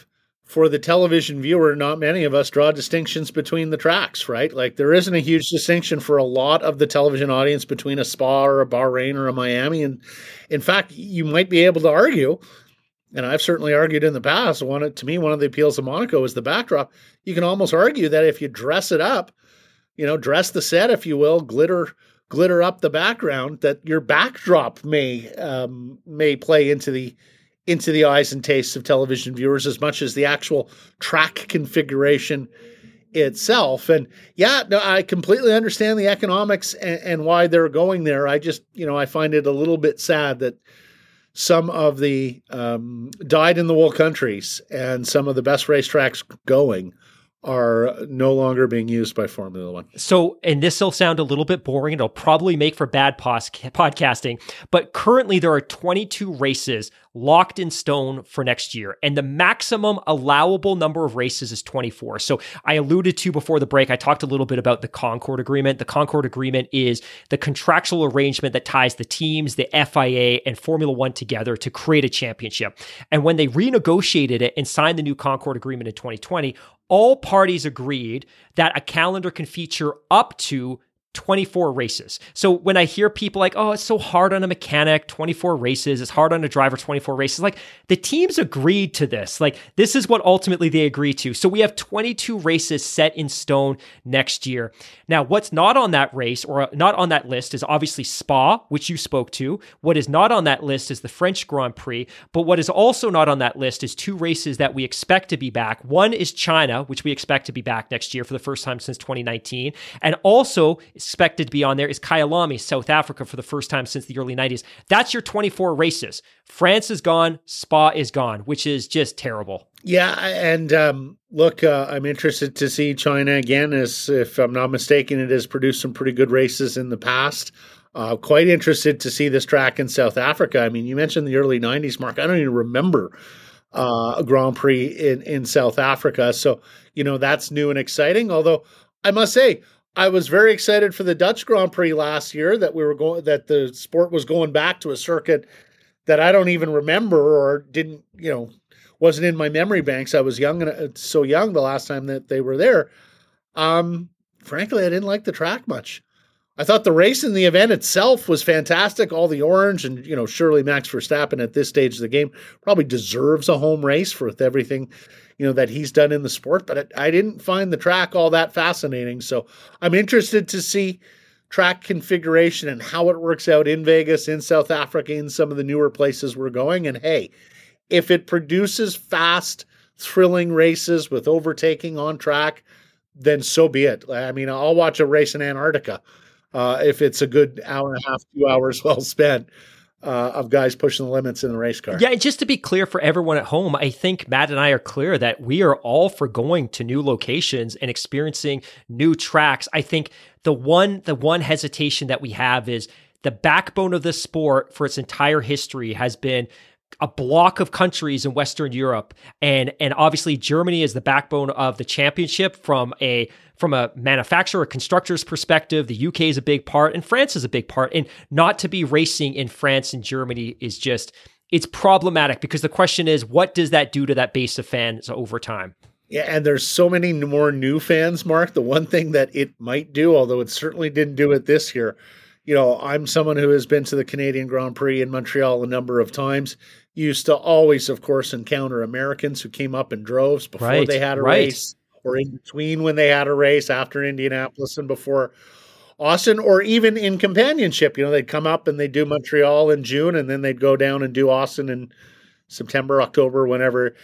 S4: for the television viewer, not many of us draw distinctions between the tracks, right? Like there isn't a huge distinction for a lot of the television audience between a Spa or a Bahrain or a Miami. And in fact, you might be able to argue. And I've certainly argued in the past. One to me, one of the appeals of Monaco is the backdrop. You can almost argue that if you dress it up, you know, dress the set, if you will, glitter glitter up the background that your backdrop may um, may play into the into the eyes and tastes of television viewers as much as the actual track configuration itself. And yeah, no, I completely understand the economics and, and why they're going there. I just, you know, I find it a little bit sad that some of the um, dyed in the wool countries and some of the best racetracks going are no longer being used by Formula One.
S2: So, and this will sound a little bit boring. It'll probably make for bad pos- podcasting, but currently there are 22 races locked in stone for next year, and the maximum allowable number of races is 24. So, I alluded to before the break, I talked a little bit about the Concord Agreement. The Concord Agreement is the contractual arrangement that ties the teams, the FIA, and Formula One together to create a championship. And when they renegotiated it and signed the new Concord Agreement in 2020, all parties agreed that a calendar can feature up to 24 races. So when I hear people like, oh, it's so hard on a mechanic, 24 races, it's hard on a driver, 24 races, like the teams agreed to this. Like this is what ultimately they agree to. So we have 22 races set in stone next year. Now, what's not on that race or uh, not on that list is obviously Spa, which you spoke to. What is not on that list is the French Grand Prix. But what is also not on that list is two races that we expect to be back. One is China, which we expect to be back next year for the first time since 2019. And also, expected to be on there is Kyalami, South Africa, for the first time since the early 90s. That's your 24 races. France is gone, Spa is gone, which is just terrible.
S4: Yeah, and um, look, uh, I'm interested to see China again. As if I'm not mistaken, it has produced some pretty good races in the past. Uh, quite interested to see this track in South Africa. I mean, you mentioned the early '90s, Mark. I don't even remember uh, a Grand Prix in in South Africa, so you know that's new and exciting. Although I must say, I was very excited for the Dutch Grand Prix last year that we were going that the sport was going back to a circuit that I don't even remember or didn't you know wasn't in my memory banks. I was young and uh, so young the last time that they were there. Um, frankly, I didn't like the track much. I thought the race and the event itself was fantastic. All the orange and you know surely Max Verstappen at this stage of the game probably deserves a home race for with everything you know that he's done in the sport. But I didn't find the track all that fascinating. So I'm interested to see track configuration and how it works out in Vegas, in South Africa, in some of the newer places we're going. And hey, if it produces fast, thrilling races with overtaking on track, then so be it. I mean, I'll watch a race in Antarctica uh, if it's a good hour and a half, two hours *laughs* well spent uh, of guys pushing the limits in the race car.
S2: Yeah, just to be clear for everyone at home, I think Matt and I are clear that we are all for going to new locations and experiencing new tracks. I think the one the one hesitation that we have is the backbone of the sport for its entire history has been a block of countries in Western Europe, and and obviously Germany is the backbone of the championship from a from a manufacturer, or constructor's perspective. The UK is a big part, and France is a big part. And not to be racing in France and Germany is just it's problematic because the question is, what does that do to that base of fans over time?
S4: Yeah, and there's so many more new fans, Mark. The one thing that it might do, although it certainly didn't do it this year, you know, I'm someone who has been to the Canadian Grand Prix in Montreal a number of times used to always, of course, encounter Americans who came up in droves before right, they had a right. race or in between when they had a race after Indianapolis and before Austin, or even in companionship. You know, they'd come up and they'd do Montreal in June and then they'd go down and do Austin in September, October, whenever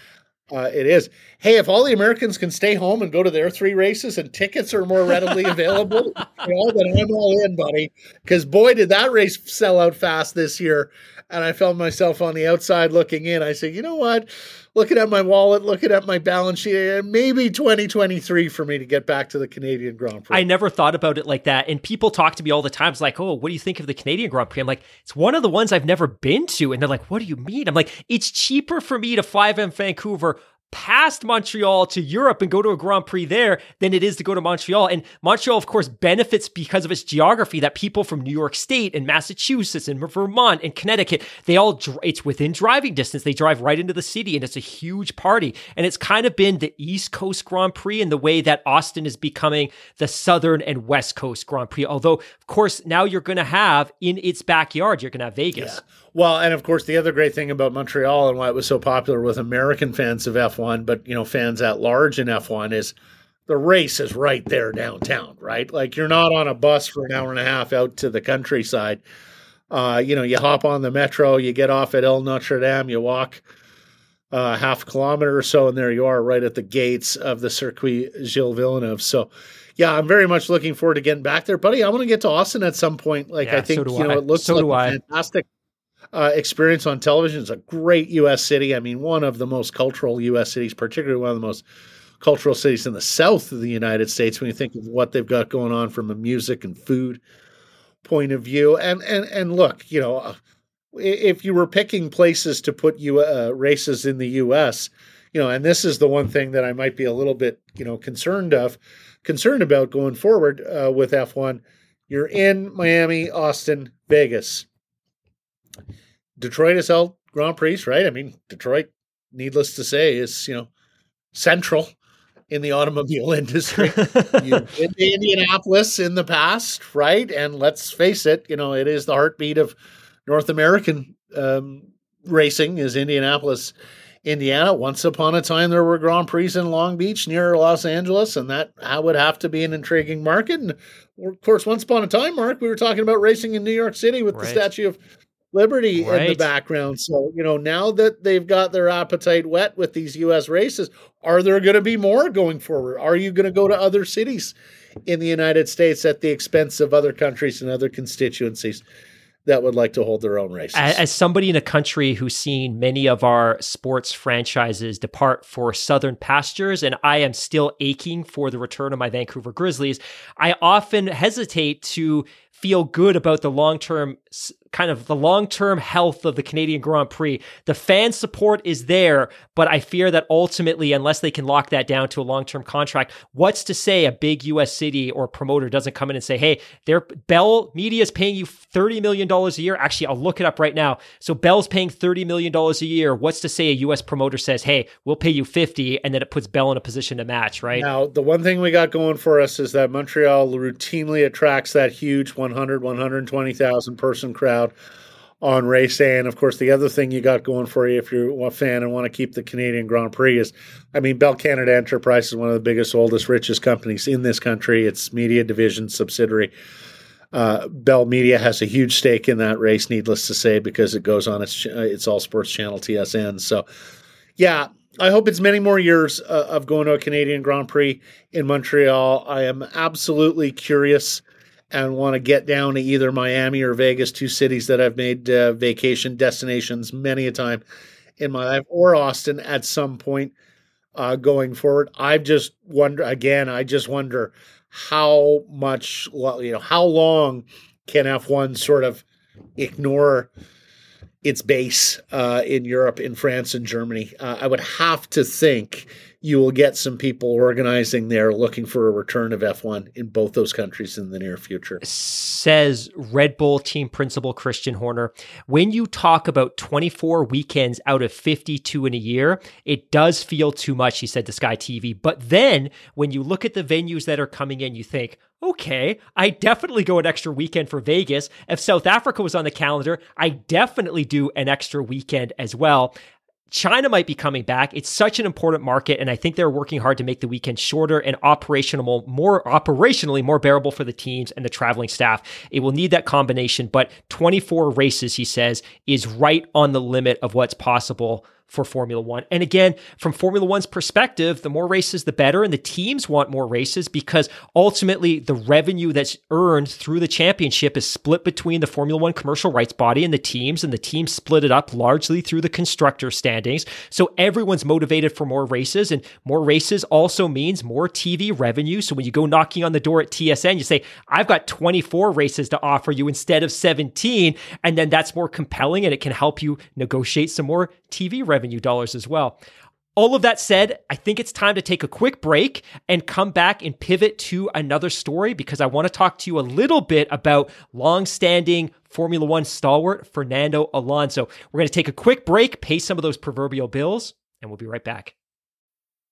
S4: uh, it is. Hey, if all the Americans can stay home and go to their three races and tickets are more readily available, *laughs* you know, then I'm all in, buddy. Because boy, did that race sell out fast this year and I found myself on the outside looking in. I said, you know what? Looking at my wallet, looking at my balance sheet, maybe 2023 for me to get back to the Canadian Grand Prix.
S2: I never thought about it like that. And people talk to me all the time. It's like, oh, what do you think of the Canadian Grand Prix? I'm like, it's one of the ones I've never been to. And they're like, what do you mean? I'm like, it's cheaper for me to fly from Vancouver past Montreal to Europe and go to a Grand Prix there than it is to go to Montreal. And Montreal, of course, benefits because of its geography that people from New York State and Massachusetts and Vermont and Connecticut, they all, it's within driving distance. They drive right into the city and it's a huge party. And it's kind of been the East Coast Grand Prix in the way that Austin is becoming the Southern and West Coast Grand Prix. Although, of course, now you're going to have in its backyard, you're going to have Vegas.
S4: Yeah. Well, and of course, the other great thing about Montreal and why it was so popular with American fans of F1, but you know, fans at large in F1 is the race is right there downtown, right? Like you're not on a bus for an hour and a half out to the countryside. Uh, you know, you hop on the metro, you get off at Île Notre Dame, you walk uh, half kilometer or so, and there you are, right at the gates of the Circuit Gilles Villeneuve. So, yeah, I'm very much looking forward to getting back there, buddy. I want to get to Austin at some point. Like, yeah, I think so you know, I. it looks so like a fantastic uh, experience on television. It's a great U.S. city. I mean, one of the most cultural U.S. cities, particularly one of the most cultural cities in the south of the United States. When you think of what they've got going on from a music and food point of view, and and and look, you know, uh, if you were picking places to put you uh, races in the U.S., you know, and this is the one thing that I might be a little bit, you know, concerned of, concerned about going forward uh, with F1. You're in Miami, Austin, Vegas Detroit has held Grand Prix, right? I mean, Detroit, needless to say, is you know central in the automobile *laughs* industry. You've been to Indianapolis in the past, right? And let's face it, you know, it is the heartbeat of North American um, racing is Indianapolis, Indiana. Once upon a time, there were Grand Prix in Long Beach near Los Angeles, and that would have to be an intriguing market. And of course, once upon a time, Mark, we were talking about racing in New York City with right. the Statue of Liberty right. in the background. So, you know, now that they've got their appetite wet with these US races, are there going to be more going forward? Are you going to go to other cities in the United States at the expense of other countries and other constituencies? that would like to hold their own races.
S2: As somebody in a country who's seen many of our sports franchises depart for southern pastures, and I am still aching for the return of my Vancouver Grizzlies, I often hesitate to feel good about the long term kind of the long term health of the Canadian Grand Prix. The fan support is there, but I fear that ultimately, unless they can lock that down to a long term contract, what's to say a big US city or promoter doesn't come in and say, hey, their Bell Media is paying you $30 million a year? Actually, I'll look it up right now. So Bell's paying $30 million a year. What's to say a US promoter says, hey, we'll pay you 50 and then it puts Bell in a position to match, right?
S4: Now, the one thing we got going for us is that Montreal routinely attracts that huge 100, 120,000 person crowd on race day. And of course, the other thing you got going for you if you're a fan and want to keep the Canadian Grand Prix is, I mean, Bell Canada Enterprise is one of the biggest, oldest, richest companies in this country. It's media division subsidiary. Uh, Bell Media has a huge stake in that race, needless to say, because it goes on its it's all sports channel TSN. So, yeah, I hope it's many more years uh, of going to a Canadian Grand Prix in Montreal. I am absolutely curious and want to get down to either Miami or Vegas, two cities that I've made uh, vacation destinations many a time in my life, or Austin at some point uh, going forward. I just wonder again. I just wonder how much, you know, how long can F1 sort of ignore its base uh, in Europe, in France and Germany? Uh, I would have to think you will get some people organizing there looking for a return of F1 in both those countries in the near future.
S2: Says Red Bull team principal Christian Horner. When you talk about 24 weekends out of 52 in a year, it does feel too much, he said to Sky TV. But then when you look at the venues that are coming in, you think, okay, I definitely go an extra weekend for Vegas. If South Africa was on the calendar, I definitely do an extra weekend as well. China might be coming back. It's such an important market, and I think they're working hard to make the weekend shorter and operational, more operationally more bearable for the teams and the traveling staff. It will need that combination, but 24 races, he says, is right on the limit of what's possible for Formula One. And again, from Formula One's perspective, the more races, the better. And the teams want more races because ultimately the revenue that's earned through the championship is split between the Formula One commercial rights body and the teams. And the teams split it up largely through the constructor standings. So everyone's motivated for more races. And more races also means more TV revenue. So when you go knocking on the door at TSN, you say, I've got 24 races to offer you instead of 17. And then that's more compelling and it can help you negotiate some more TV revenue revenue dollars as well. All of that said, I think it's time to take a quick break and come back and pivot to another story because I want to talk to you a little bit about long-standing Formula One stalwart Fernando Alonso. We're going to take a quick break, pay some of those proverbial bills, and we'll be right back.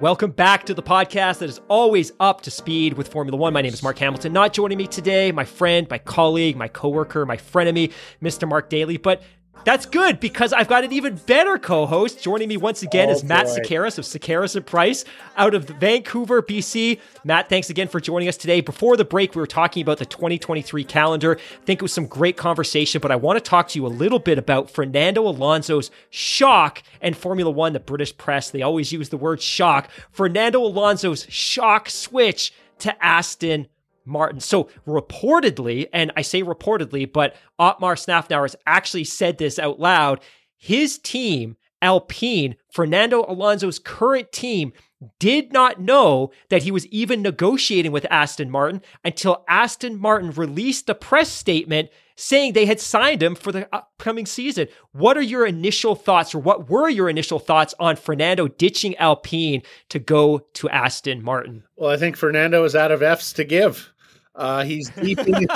S2: Welcome back to the podcast that is always up to speed with Formula One. My name is Mark Hamilton. Not joining me today, my friend, my colleague, my coworker, my frenemy, Mr. Mark Daly. But That's good because I've got an even better co-host. Joining me once again
S4: Oh,
S2: is Matt
S4: boy.
S2: Sekeres of Sekeres and Price out of Vancouver, BC. Matt, thanks again for joining us today. Before the break, we were talking about the 2023 calendar. I think it was some great conversation, but I want to talk to you a little bit about Fernando Alonso's shock and Formula One, the British press. They always use the word shock. Fernando Alonso's shock switch to Aston Martin. So reportedly, and I say reportedly, but Otmar Szafnauer has actually said this out loud. His team, Alpine, Fernando Alonso's current team, did not know that he was even negotiating with Aston Martin until Aston Martin released a press statement saying they had signed him for the upcoming season. What are your initial thoughts, or what were your initial thoughts on Fernando ditching Alpine to go to Aston Martin?
S4: Well, I think Fernando is out of F's to give. Uh, he's *laughs* deep. In,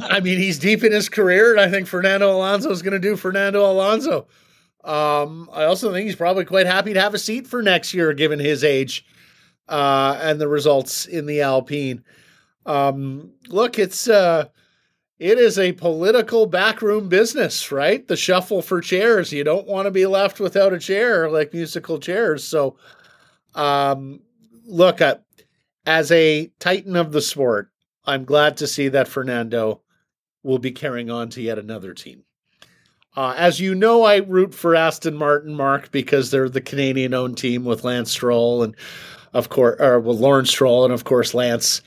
S4: I mean, he's deep in his career, and I think Fernando Alonso is going to do Fernando Alonso. Um, I also think he's probably quite happy to have a seat for next year, given his age uh, and the results in the Alpine. Um, look, it's uh, it is a political backroom business, right? The shuffle for chairs. You don't want to be left without a chair, like musical chairs. So, um, look, uh, as a titan of the sport, I'm glad to see that Fernando will be carrying on to yet another team. Uh, as you know, I root for Aston Martin, Mark, because they're the Canadian-owned team with Lance Stroll and, of course, or with Lawrence Stroll and, of course, Lance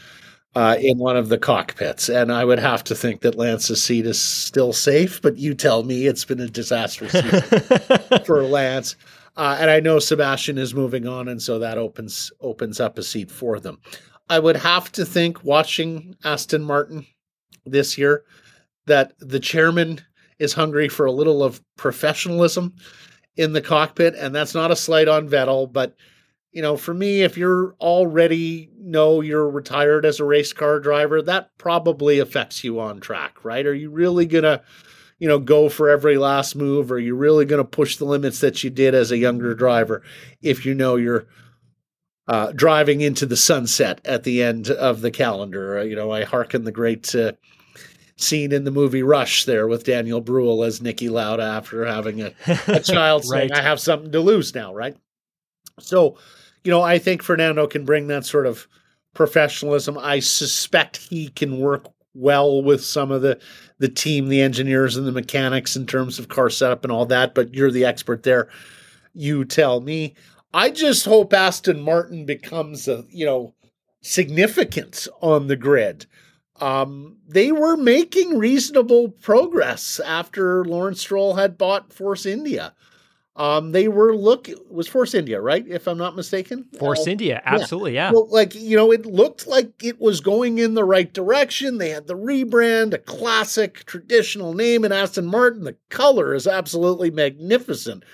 S4: uh, in one of the cockpits. And I would have to think that Lance's seat is still safe, but you tell me it's been a disastrous season *laughs* for Lance. Uh, and I know Sebastian is moving on, and so that opens opens up a seat for them. I would have to think, watching Aston Martin this year, that the chairman is hungry for a little of professionalism in the cockpit, and that's not a slight on Vettel, but you know, for me, if you're already know you're retired as a race car driver, that probably affects you on track, right? Are you really gonna, you know, go for every last move? Are you really gonna push the limits that you did as a younger driver if you know you're uh, driving into the sunset at the end of the calendar? Uh, you know, I hearken the great uh, scene in the movie Rush there with Daniel Bruhl as Niki Lauda after having a, a child *laughs* saying,
S2: Right.
S4: "I have something to lose now," right? So, you know, I think Fernando can bring that sort of professionalism. I suspect he can work well with some of the the team, the engineers and the mechanics in terms of car setup and all that, but you're the expert there. You tell me. I just hope Aston Martin becomes a, you know, significant on the grid. Um, they were making reasonable progress after Lawrence Stroll had bought Force India. Um, they were look was Force India, right? If I'm not mistaken.
S2: Force
S4: Uh,
S2: India, absolutely, yeah.
S4: Well, like you know, it looked like it was going in the right direction. They had the rebrand, a classic traditional name in Aston Martin. The color is absolutely magnificent.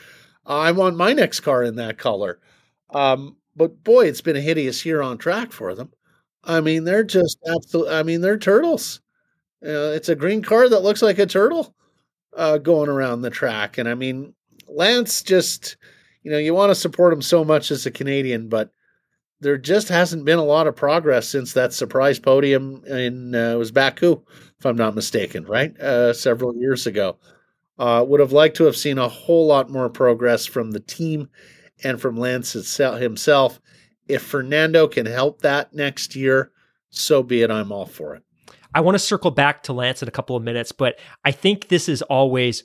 S4: I want my next car in that color. Um, but boy, it's been a hideous year on track for them. I mean, they're just absolute. I mean, they're turtles. Uh, it's a green car that looks like a turtle uh, going around the track, and I mean, Lance just, you know, you want to support him so much as a Canadian, but there just hasn't been a lot of progress since that surprise podium in uh, was Baku, if I'm not mistaken, right? Uh, several years ago. Uh, would have liked to have seen a whole lot more progress from the team and from Lance himself. If Fernando can help that next year, so be it. I'm all for it.
S2: I want to circle back to Lance in a couple of minutes, but I think this is always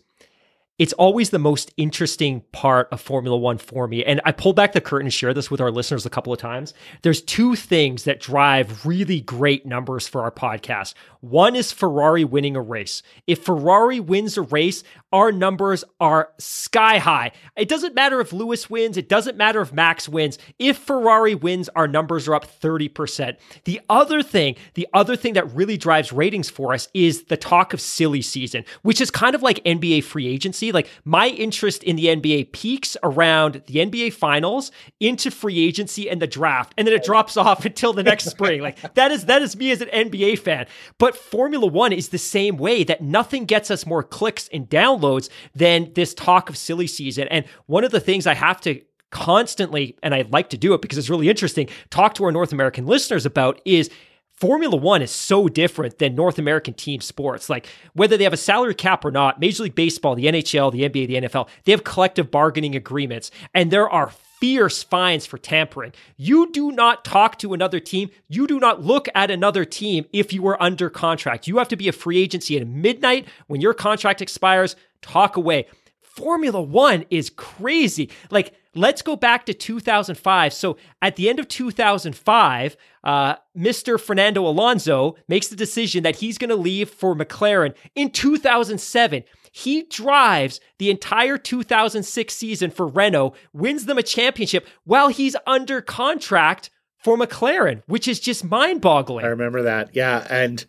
S2: it's always the most interesting part of Formula One for me. And I pulled back the curtain and shared this with our listeners a couple of times. There's two things that drive really great numbers for our podcast. One is Ferrari winning a race. If Ferrari wins a race, our numbers are sky high. It doesn't matter if Lewis wins, it doesn't matter if Max wins. If Ferrari wins, our numbers are up 30%. The other thing, the other thing that really drives ratings for us is the talk of silly season, which is kind of like NBA free agency. Like my interest in the NBA peaks around the NBA finals into free agency and the draft, and then it drops off *laughs* until the next spring. Like that is that is me as an NBA fan. But Formula One is the same way that nothing gets us more clicks and downloads than this talk of silly season. And one of the things I have to constantly, and I like to do it because it's really interesting, talk to our North American listeners about is Formula One is so different than North American team sports. Like whether they have a salary cap or not, Major League Baseball, the NHL, the NBA, the NFL, they have collective bargaining agreements, and there are fierce fines for tampering. You do not talk to another team. You do not look at another team if you are under contract. You have to be a free agency at midnight when your contract expires. Talk away. Formula One is crazy. Like, let's go back to 2005. So, at the end of 2005, uh, Mr. Fernando Alonso makes the decision that he's going to leave for McLaren. In 2007, he drives the entire 2006 season for Renault, wins them a championship while he's under contract for McLaren, which is just mind boggling.
S4: I remember that. Yeah. And,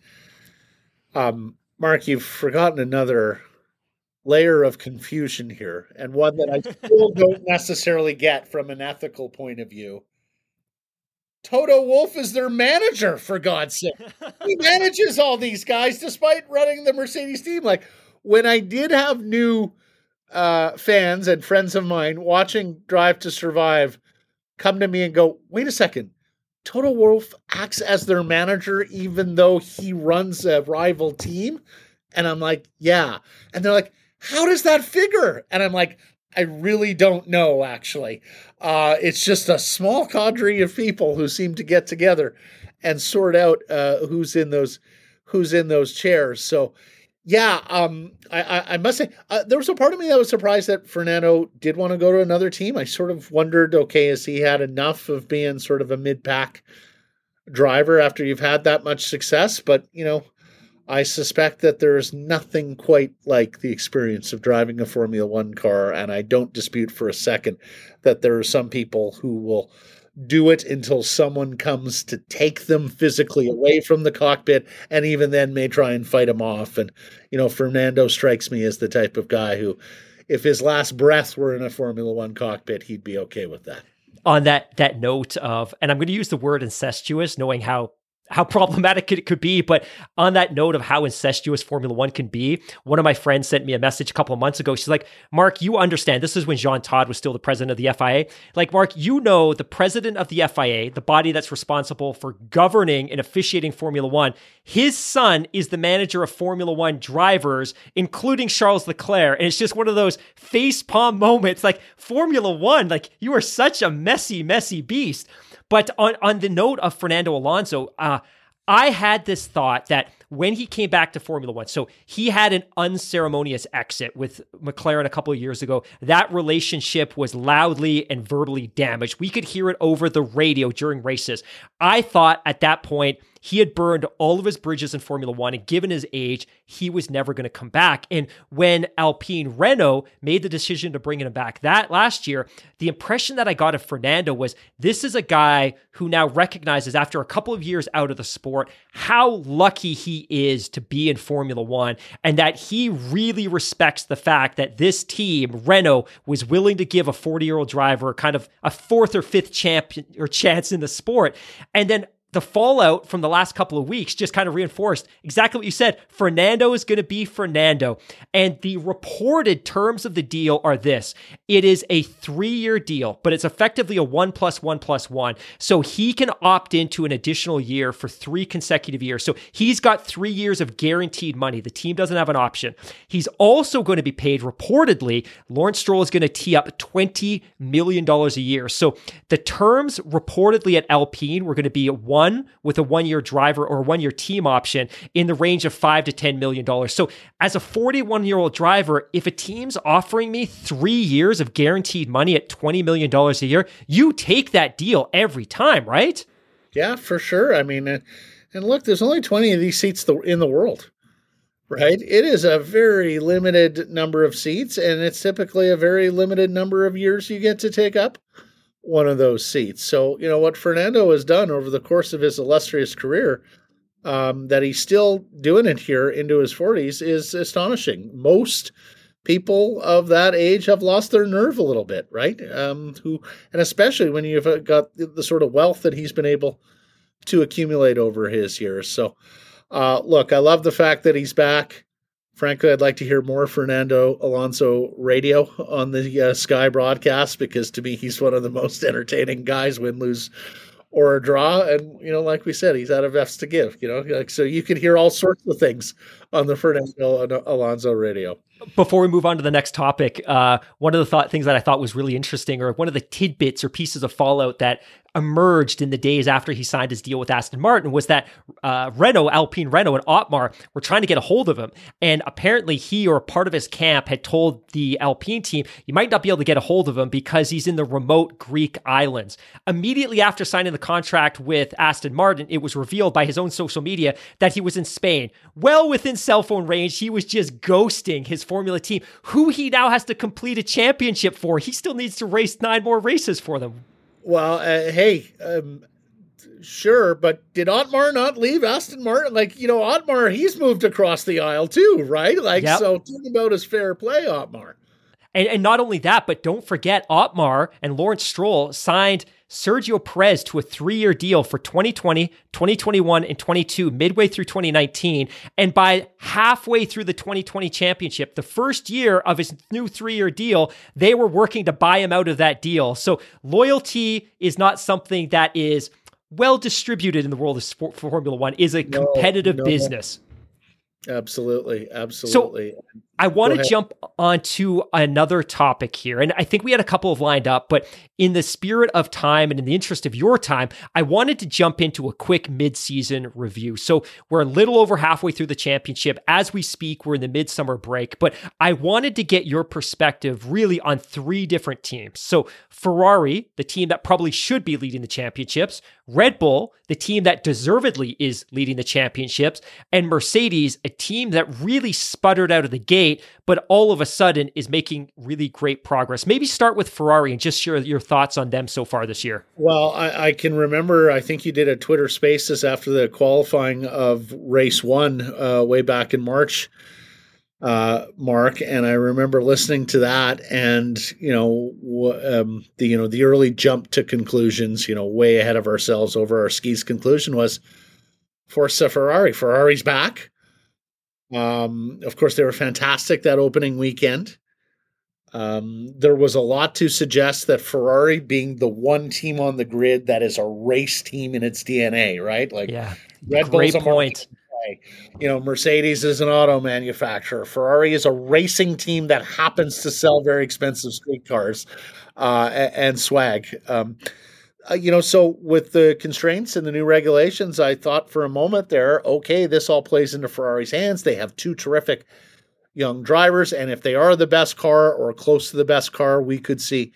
S4: um, Mark, you've forgotten another layer of confusion here, and one that I *laughs* still don't necessarily get from an ethical point of view. Toto Wolff is their manager, for God's sake. he manages all these guys despite running the Mercedes team. Like when I did have new uh, fans and friends of mine watching Drive to Survive come to me and go, wait a second, Toto Wolff acts as their manager even though he runs a rival team? And I'm like, yeah. And they're like, how does that figure? And I'm like, I really don't know, actually. Uh, it's just a small cadre of people who seem to get together and sort out uh, who's in those who's in those chairs. So, yeah, um, I, I, I, must say uh, there was a part of me that was surprised that Fernando did want to go to another team. I sort of wondered, okay, has he had enough of being sort of a mid pack driver after you've had that much success? But you know, I suspect that there is nothing quite like the experience of driving a Formula One car, and I don't dispute for a second that there are some people who will do it until someone comes to take them physically away from the cockpit, and even then may try and fight them off. And, you know, Fernando strikes me as the type of guy who, if his last breath were in a Formula One cockpit, he'd be okay with that
S2: on that that note of and i'm going to use the word incestuous knowing how how problematic it could be. But on that note of how incestuous Formula One can be, one of my friends sent me a message a couple of months ago. She's like, Mark, you understand. This is when Jean Todt was still the president of the FIA. Like, Mark, you know the president of the FIA, the body that's responsible for governing and officiating Formula One, his son is the manager of Formula One drivers, including Charles Leclerc. And it's just one of those face palm moments. Like, Formula One, like, you are such a messy, messy beast. But on, on the note of Fernando Alonso, uh, I had this thought that when he came back to Formula One, so he had an unceremonious exit with McLaren a couple of years ago. That relationship was loudly and verbally damaged. We could hear it over the radio during races. I thought at that point he had burned all of his bridges in Formula One, and given his age, he was never going to come back. And when Alpine Renault made the decision to bring him back that last year, the impression that I got of Fernando was this is a guy who now recognizes, after a couple of years out of the sport, how lucky he is to be in Formula One, and that he really respects the fact that this team, Renault, was willing to give a 40 year old driver kind of a fourth or fifth champion or chance in the sport. And then the fallout from the last couple of weeks just kind of reinforced exactly what you said. Fernando is going to be Fernando. And the reported terms of the deal are this it is a three year deal, but it's effectively a one plus one plus one. So he can opt into an additional year for three consecutive years. So he's got three years of guaranteed money. The team doesn't have an option. He's also going to be paid, reportedly, Lawrence Stroll is going to tee up $20 million a year. So the terms reportedly at Alpine were going to be one one with a one year driver or one year team option in the range of five to $10 million. So, as a 41 year old driver, if a team's offering me three years of guaranteed money at $20 million a year, you take that deal every time, right?
S4: Yeah, for sure. I mean, and look, there's only 20 of these seats in the world right? It is a very limited number of seats, and it's typically a very limited number of years you get to take up one of those seats. So, you know, what Fernando has done over the course of his illustrious career, um, that he's still doing it here into his 40s, is astonishing. Most people of that age have lost their nerve a little bit, right? Um, who, and especially when you've got the sort of wealth that he's been able to accumulate over his years. So, uh, look, I love the fact that he's back. Frankly, I'd like to hear more Fernando Alonso radio on the uh, Sky broadcast because to me, he's one of the most entertaining guys, win, lose, or a draw. And, you know, like we said, he's out of F's to give, you know, like, so you can hear all sorts of things on the Fernando Alonso radio.
S2: Before we move on to the next topic, uh, one of the thought, things that I thought was really interesting, or one of the tidbits or pieces of fallout that emerged in the days after he signed his deal with Aston Martin was that uh, Renault, Alpine Renault, and Otmar were trying to get a hold of him. And apparently, he or part of his camp had told the Alpine team, you might not be able to get a hold of him because he's in the remote Greek islands. Immediately after signing the contract with Aston Martin, it was revealed by his own social media that he was in Spain. Well within cell phone range, he was just ghosting his Formula team, who he now has to complete a championship for. He still needs to race nine more races for them.
S4: Well, uh, hey, um, sure, but did Otmar not leave Aston Martin? Like, you know, Otmar, he's moved across the aisle too, right? Like, yep. so think about his fair play, Otmar.
S2: And, and not only that, but don't forget Otmar and Lawrence Stroll signed – Sergio Perez to a three year deal for 2020, 2021, and 22, midway through 2019. And by halfway through the 2020 championship, the first year of his new three year deal, they were working to buy him out of that deal. So loyalty is not something that is well distributed in the world of sport, Formula One, is a competitive no, no. business.
S4: Absolutely, absolutely.
S2: So I want to jump onto another topic here, and I think we had a couple of lined up, but in the spirit of time and in the interest of your time, I wanted to jump into a quick mid-season review. So we're a little over halfway through the championship as we speak. We're in the midsummer break, but I wanted to get your perspective really on three different teams. So Ferrari, the team that probably should be leading the championships, Red Bull, the team that deservedly is leading the championships, and Mercedes, a team that really sputtered out of the gate, but all of a sudden is making really great progress. Maybe start with Ferrari and just share your thoughts on them so far this year.
S4: Well, I, I can remember, I think you did a Twitter Spaces after the qualifying of race one uh, way back in March uh, Mark, and I remember listening to that, and you know, um, the you know the early jump to conclusions, you know, way ahead of ourselves over our skis. Conclusion was Forza Ferrari. Ferrari's back. Um, of course, they were fantastic that opening weekend. Um, there was a lot to suggest that Ferrari, being the one team on the grid that is a race team in its DNA, right? Like,
S2: yeah, Red Great Bull's a point.
S4: You know, Mercedes is an auto manufacturer. Ferrari is a racing team that happens to sell very expensive street cars uh, and, and, swag. Um, uh, you know, so with the constraints and the new regulations, I thought for a moment there, okay, this all plays into Ferrari's hands. They have two terrific young drivers, and if they are the best car or close to the best car, we could see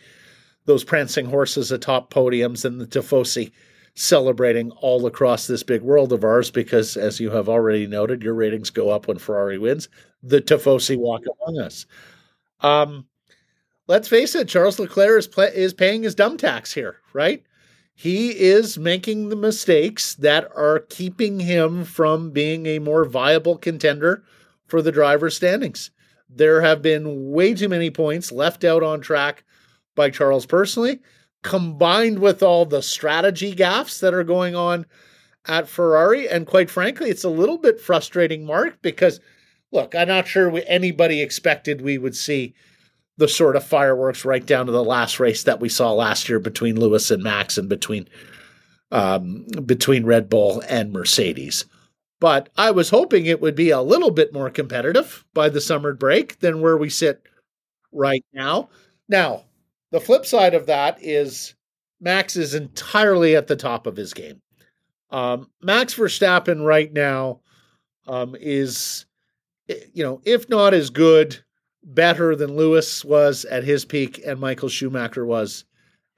S4: those prancing horses atop podiums and the Tifosi celebrating all across this big world of ours because, as you have already noted, your ratings go up when Ferrari wins. The Tifosi walk among us. Um, let's face it, Charles Leclerc is, play, is paying his dumb tax here, right? He is making the mistakes that are keeping him from being a more viable contender for the driver's standings. There have been way too many points left out on track by Charles personally combined with all the strategy gaffes that are going on at Ferrari. And quite frankly, it's a little bit frustrating, Mark, because look, I'm not sure anybody expected we would see the sort of fireworks right down to the last race that we saw last year between Lewis and Max and between um, between Red Bull and Mercedes. But I was hoping it would be a little bit more competitive by the summer break than where we sit right now. Now, the flip side of that is Max is entirely at the top of his game. Um, Max Verstappen right now um, is, you know, if not as good, better than Lewis was at his peak and Michael Schumacher was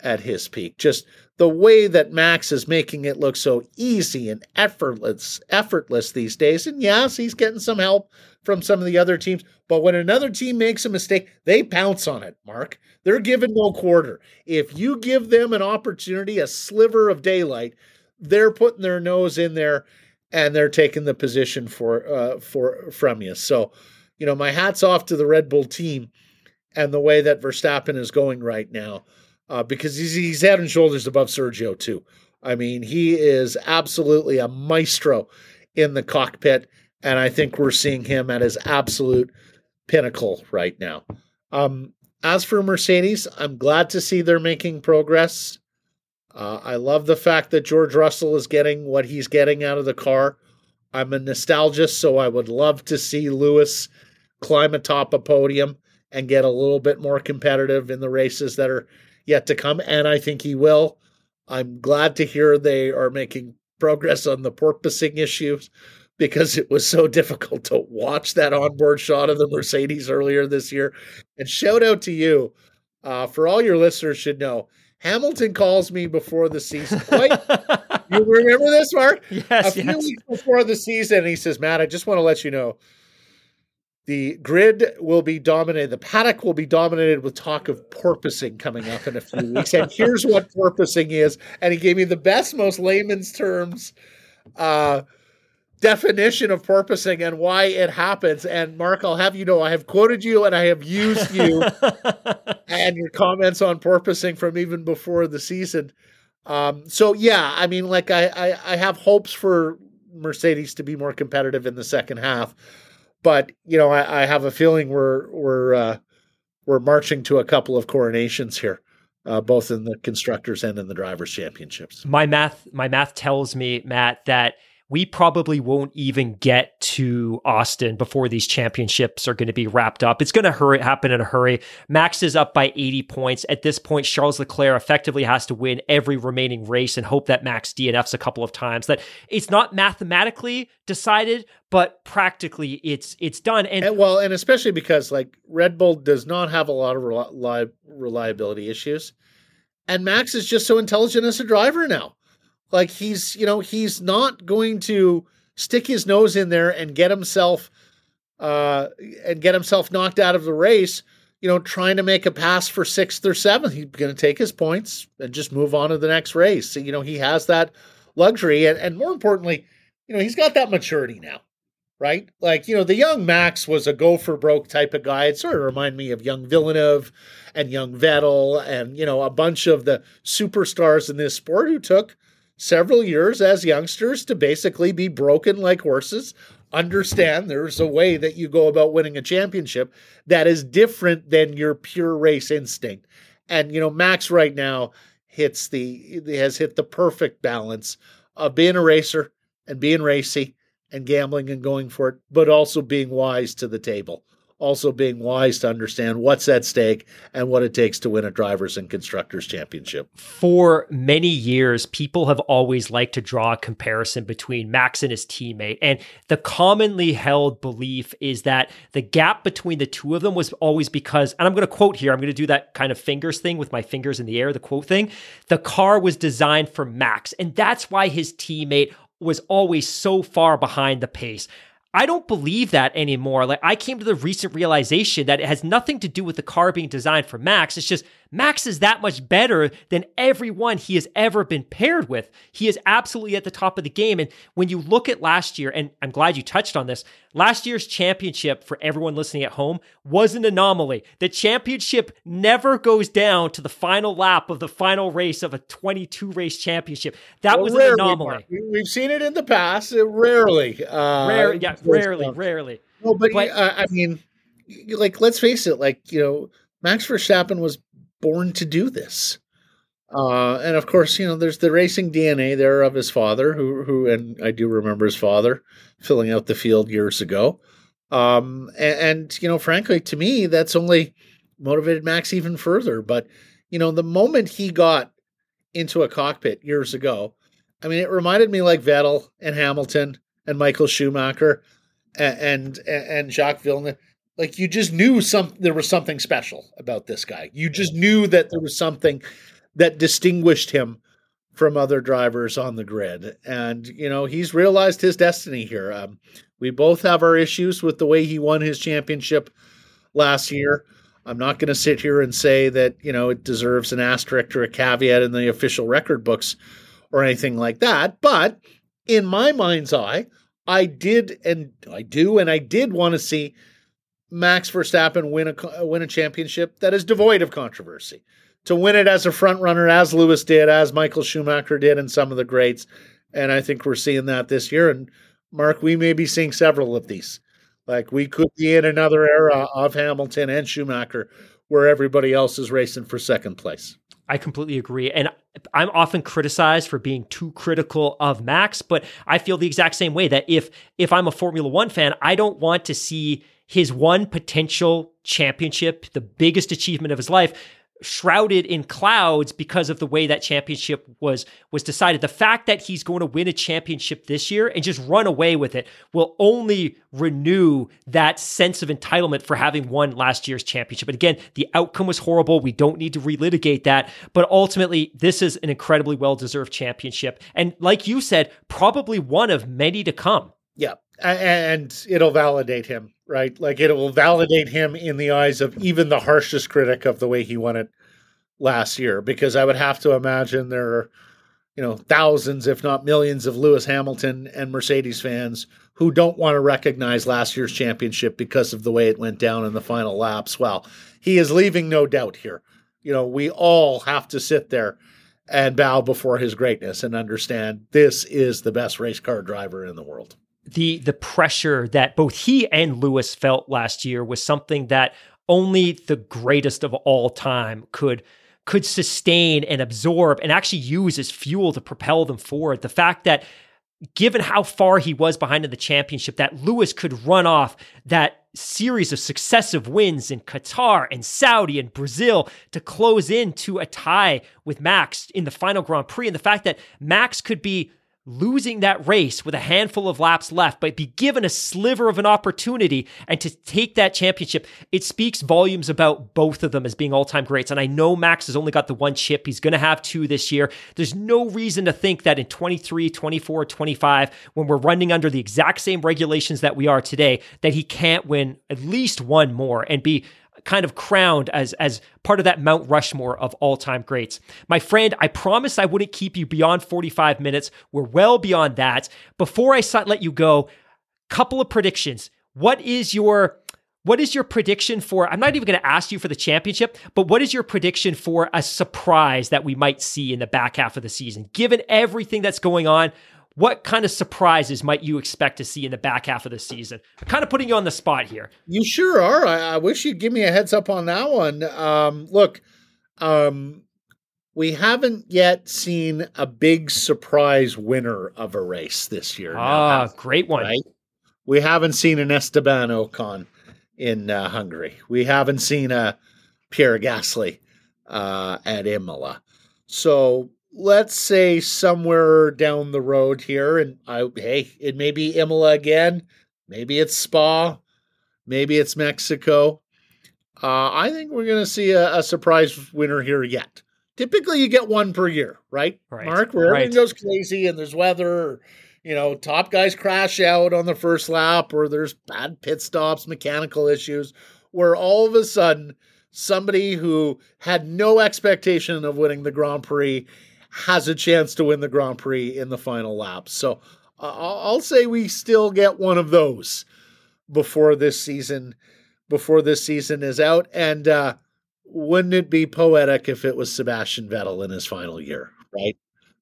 S4: at his peak. Just the way that Max is making it look so easy and effortless, effortless these days. And yes, he's getting some help from some of the other teams. But when another team makes a mistake, they pounce on it, Mark. They're given no quarter. If you give them an opportunity, a sliver of daylight, they're putting their nose in there and they're taking the position for uh, for from you. So, you know, my hats off to the Red Bull team and the way that Verstappen is going right now, uh, because he's he's head and shoulders above Sergio too. I mean, he is absolutely a maestro in the cockpit and I think we're seeing him at his absolute pinnacle right now. Um, as for Mercedes, I'm glad to see they're making progress. Uh, I love the fact that George Russell is getting what he's getting out of the car. I'm a nostalgist, so I would love to see Lewis climb atop a podium and get a little bit more competitive in the races that are yet to come. And I think he will. I'm glad to hear they are making progress on the porpoising issues because it was so *laughs* difficult to watch that onboard shot of the Mercedes earlier this year. And shout out to you. Uh, for all your listeners should know, Hamilton calls me before the season. Quite, *laughs* you remember this, Mark?
S2: Yes,
S4: A few
S2: yes.
S4: weeks before the season, he says, Matt, I just want to let you know the grid will be dominated, the paddock will be dominated with talk of porpoising coming up in a few weeks. And here's what porpoising is. And he gave me the best, most layman's terms uh, definition of porpoising and why it happens. And Mark, I'll have you know, I have quoted you and I have used you *laughs* and your comments on porpoising from even before the season. Um, so yeah, I mean, like I, I, I have hopes for Mercedes to be more competitive in the second half, but you know, I, I have a feeling we're we're uh, we're marching to a couple of coronations here, uh, both in the constructors and in the drivers' championships.
S2: my math my math tells me matt that we probably won't even get to Austin before these championships are going to be wrapped up. It's going to hurry, happen in a hurry. Max is up by 80 points. At this point, Charles Leclerc effectively has to win every remaining race and hope that Max DNFs a couple of times. That it's not mathematically decided, but practically it's it's done. And,
S4: And well, and especially because like Red Bull does not have a lot of reli- reliability issues, and Max is just so intelligent as a driver now. Like he's, you know, he's not going to stick his nose in there and get himself, uh, and get himself knocked out of the race. You know, trying to make a pass for sixth or seventh. He's going to take his points and just move on to the next race. So, you know, he has that luxury, and, and more importantly, you know, he's got that maturity now right? Like, you know, the young Max was a go for broke type of guy. It sort of reminded me of young Villeneuve and young Vettel and, you know, a bunch of the superstars in this sport who took several years as youngsters to basically be broken like horses. Understand there's a way that you go about winning a championship that is different than your pure race instinct. And, you know, Max right now hits the, has hit the perfect balance of being a racer and being racy and gambling and going for it, but also being wise to the table. Also being wise to understand what's at stake and what it takes to win a drivers and constructors championship.
S2: for many years, people have always liked to draw a comparison between Max and his teammate. And the commonly held belief is that the gap between the two of them was always because, and I'm going to quote here, I'm going to do that kind of fingers thing with my fingers in the air, the quote thing. The car was designed for Max. And that's why his teammate was always so far behind the pace. I don't believe that anymore. Like I came to the recent realization that it has nothing to do with the car being designed for Max. It's just Max is that much better than everyone he has ever been paired with. He is absolutely at the top of the game. And when you look at last year, and I'm glad you touched on this, last year's championship for everyone listening at home was an anomaly. The championship never goes down to the final lap of the final race of a 22 race championship. That was an anomaly.
S4: We've seen it in the past. Rarely. Uh,
S2: Rare, yeah, rarely, rarely.
S4: No, but,
S2: But-
S4: uh, I mean, like, let's face it. Like, you know, Max Verstappen was born to do this. Uh, and of course, you know, there's the racing DNA there of his father, who, who, and I do remember his father filling out the field years ago. Um, and, and you know, frankly, to me, that's only motivated Max even further. But you know, the moment he got into a cockpit years ago, I mean, it reminded me like Vettel and Hamilton and Michael Schumacher and and, and Jacques Villeneuve. Like you just knew some there was something special about this guy. You just knew that there was something that distinguished him from other drivers on the grid. And you know, he's realized his destiny here. Um, we both have our issues with the way he won his championship last year. I'm not going to sit here and say that you know it deserves an asterisk or a caveat in the official record books or anything like that. But in my mind's eye, I did and I do and I did want to see Max Verstappen win a uh, win a championship that is devoid of controversy. To win it as a front runner, as Lewis did, as Michael Schumacher did, and some of the greats, and I think we're seeing that this year. And Mark, we may be seeing several of these. Like we could be in another era of Hamilton and Schumacher, where everybody else is racing for second place.
S2: I completely agree. And I'm often criticized for being too critical of Max, but I feel the exact same way that if if I'm a Formula 1 fan, I don't want to see his one potential championship, the biggest achievement of his life, shrouded in clouds because of the way that championship was was decided. The fact that he's going to win a championship this year and just run away with it will only renew that sense of entitlement for having won last year's championship. And again, the outcome was horrible. We don't need to relitigate that, but ultimately this is an incredibly well-deserved championship and like you said, probably one of many to come.
S4: Yeah. And it'll validate him right? Like it will validate him in the eyes of even the harshest critic of the way he won it last year. Because I would have to imagine there are, you know, thousands, if not millions, of Lewis Hamilton and Mercedes fans who don't want to recognize last year's championship because of the way it went down in the final laps. Well, he is leaving no doubt here. You know, we all have to sit there and bow before his greatness and understand this is the best race car driver in the world
S2: the the pressure that both he and Lewis felt last year was something that only the greatest of all time could could sustain and absorb and actually use as fuel to propel them forward. The fact that given how far he was behind in the championship, that Lewis could run off that series of successive wins in Qatar and Saudi and Brazil to close into a tie with Max in the final Grand Prix. And the fact that Max could be losing that race with a handful of laps left, but be given a sliver of an opportunity and to take that championship, it speaks volumes about both of them as being all time greats. And I know Max has only got the one chip. He's going to have two this year. There's no reason to think that in 23, 24, 25, when we're running under the exact same regulations that we are today, that he can't win at least one more and be kind of crowned as as part of that Mount Rushmore of all-time greats. My friend, I promised I wouldn't keep you beyond 45 minutes. We're well beyond that. Before I let you go, couple of predictions. What is your what is your prediction for? I'm not even going to ask you for the championship, but what is your prediction for a surprise that we might see in the back half of the season? Given everything that's going on, what kind of surprises might you expect to see in the back half of the season? I'm kind of putting you on the spot here.
S4: You sure are. I, I wish you'd give me a heads up on that one. Um, look, um, we haven't yet seen a big surprise winner of a race this year.
S2: Ah, now, great one. Right?
S4: We haven't seen an Esteban Ocon in uh, Hungary. We haven't seen a Pierre Gasly uh, at Imola. So let's say somewhere down the road here, and I hey, it may be Imola again, maybe it's Spa, maybe it's Mexico. Uh, I think we're going to see a, a, surprise winner here yet. Typically, you get one per year, right, right. Mark? Where right. everything goes crazy and there's weather, or, you know, top guys crash out on the first lap, or there's bad pit stops, mechanical issues, where all of a sudden somebody who had no expectation of winning the Grand Prix has a chance to win the Grand Prix in the final lap. So uh, I'll say we still get one of those before this season before this season is out. And uh, wouldn't it be poetic if it was Sebastian Vettel in his final year, right?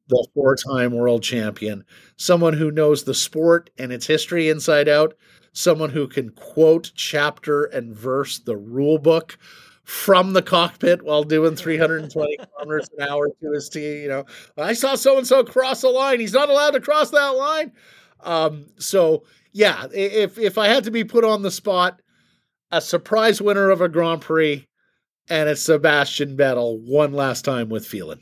S4: The four-time world champion, someone who knows the sport and its history inside out, someone who can quote chapter and verse the rule book from the cockpit while doing 320 *laughs* kilometers an hour to his team. You know, I saw so and so cross the line. He's not allowed to cross that line. Um, so yeah, if if I had to be put on the spot, a surprise winner of a Grand Prix, and it's Sebastian Vettel one last time with feeling.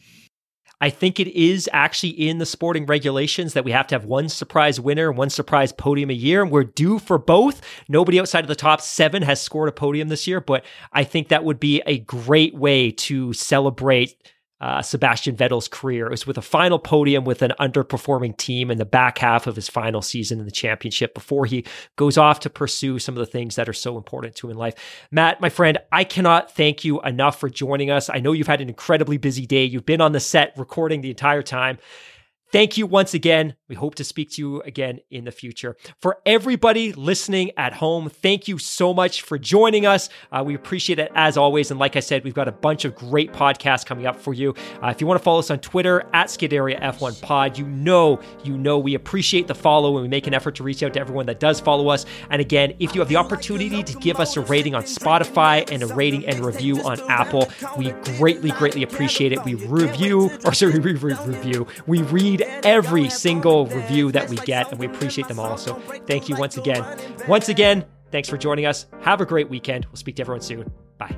S2: I think it is actually in the sporting regulations that we have to have one surprise winner, and one surprise podium a year, and we're due for both. Nobody outside of the top seven has scored a podium this year, but I think that would be a great way to celebrate uh, Sebastian Vettel's career. It was with a final podium with an underperforming team in the back half of his final season in the championship before he goes off to pursue some of the things that are so important to him in life. Matt, my friend, I cannot thank you enough for joining us. I know you've had an incredibly busy day. You've been on the set recording the entire time. Thank you once again. We hope to speak to you again in the future. For everybody listening at home, thank you so much for joining us. Uh, we appreciate it as always. And like I said, we've got a bunch of great podcasts coming up for you. Uh, if you want to follow us on Twitter at Scuderia F1 Pod, you know, you know, we appreciate the follow and we make an effort to reach out to everyone that does follow us. And again, if you have the opportunity to give us a rating on Spotify and a rating and review on Apple, we greatly, greatly appreciate it. We review, or sorry, *laughs* we review, we read every single review that we get, and we appreciate them all. So thank you once again. Once again, thanks for joining us. Have a great weekend. We'll speak to everyone soon. Bye.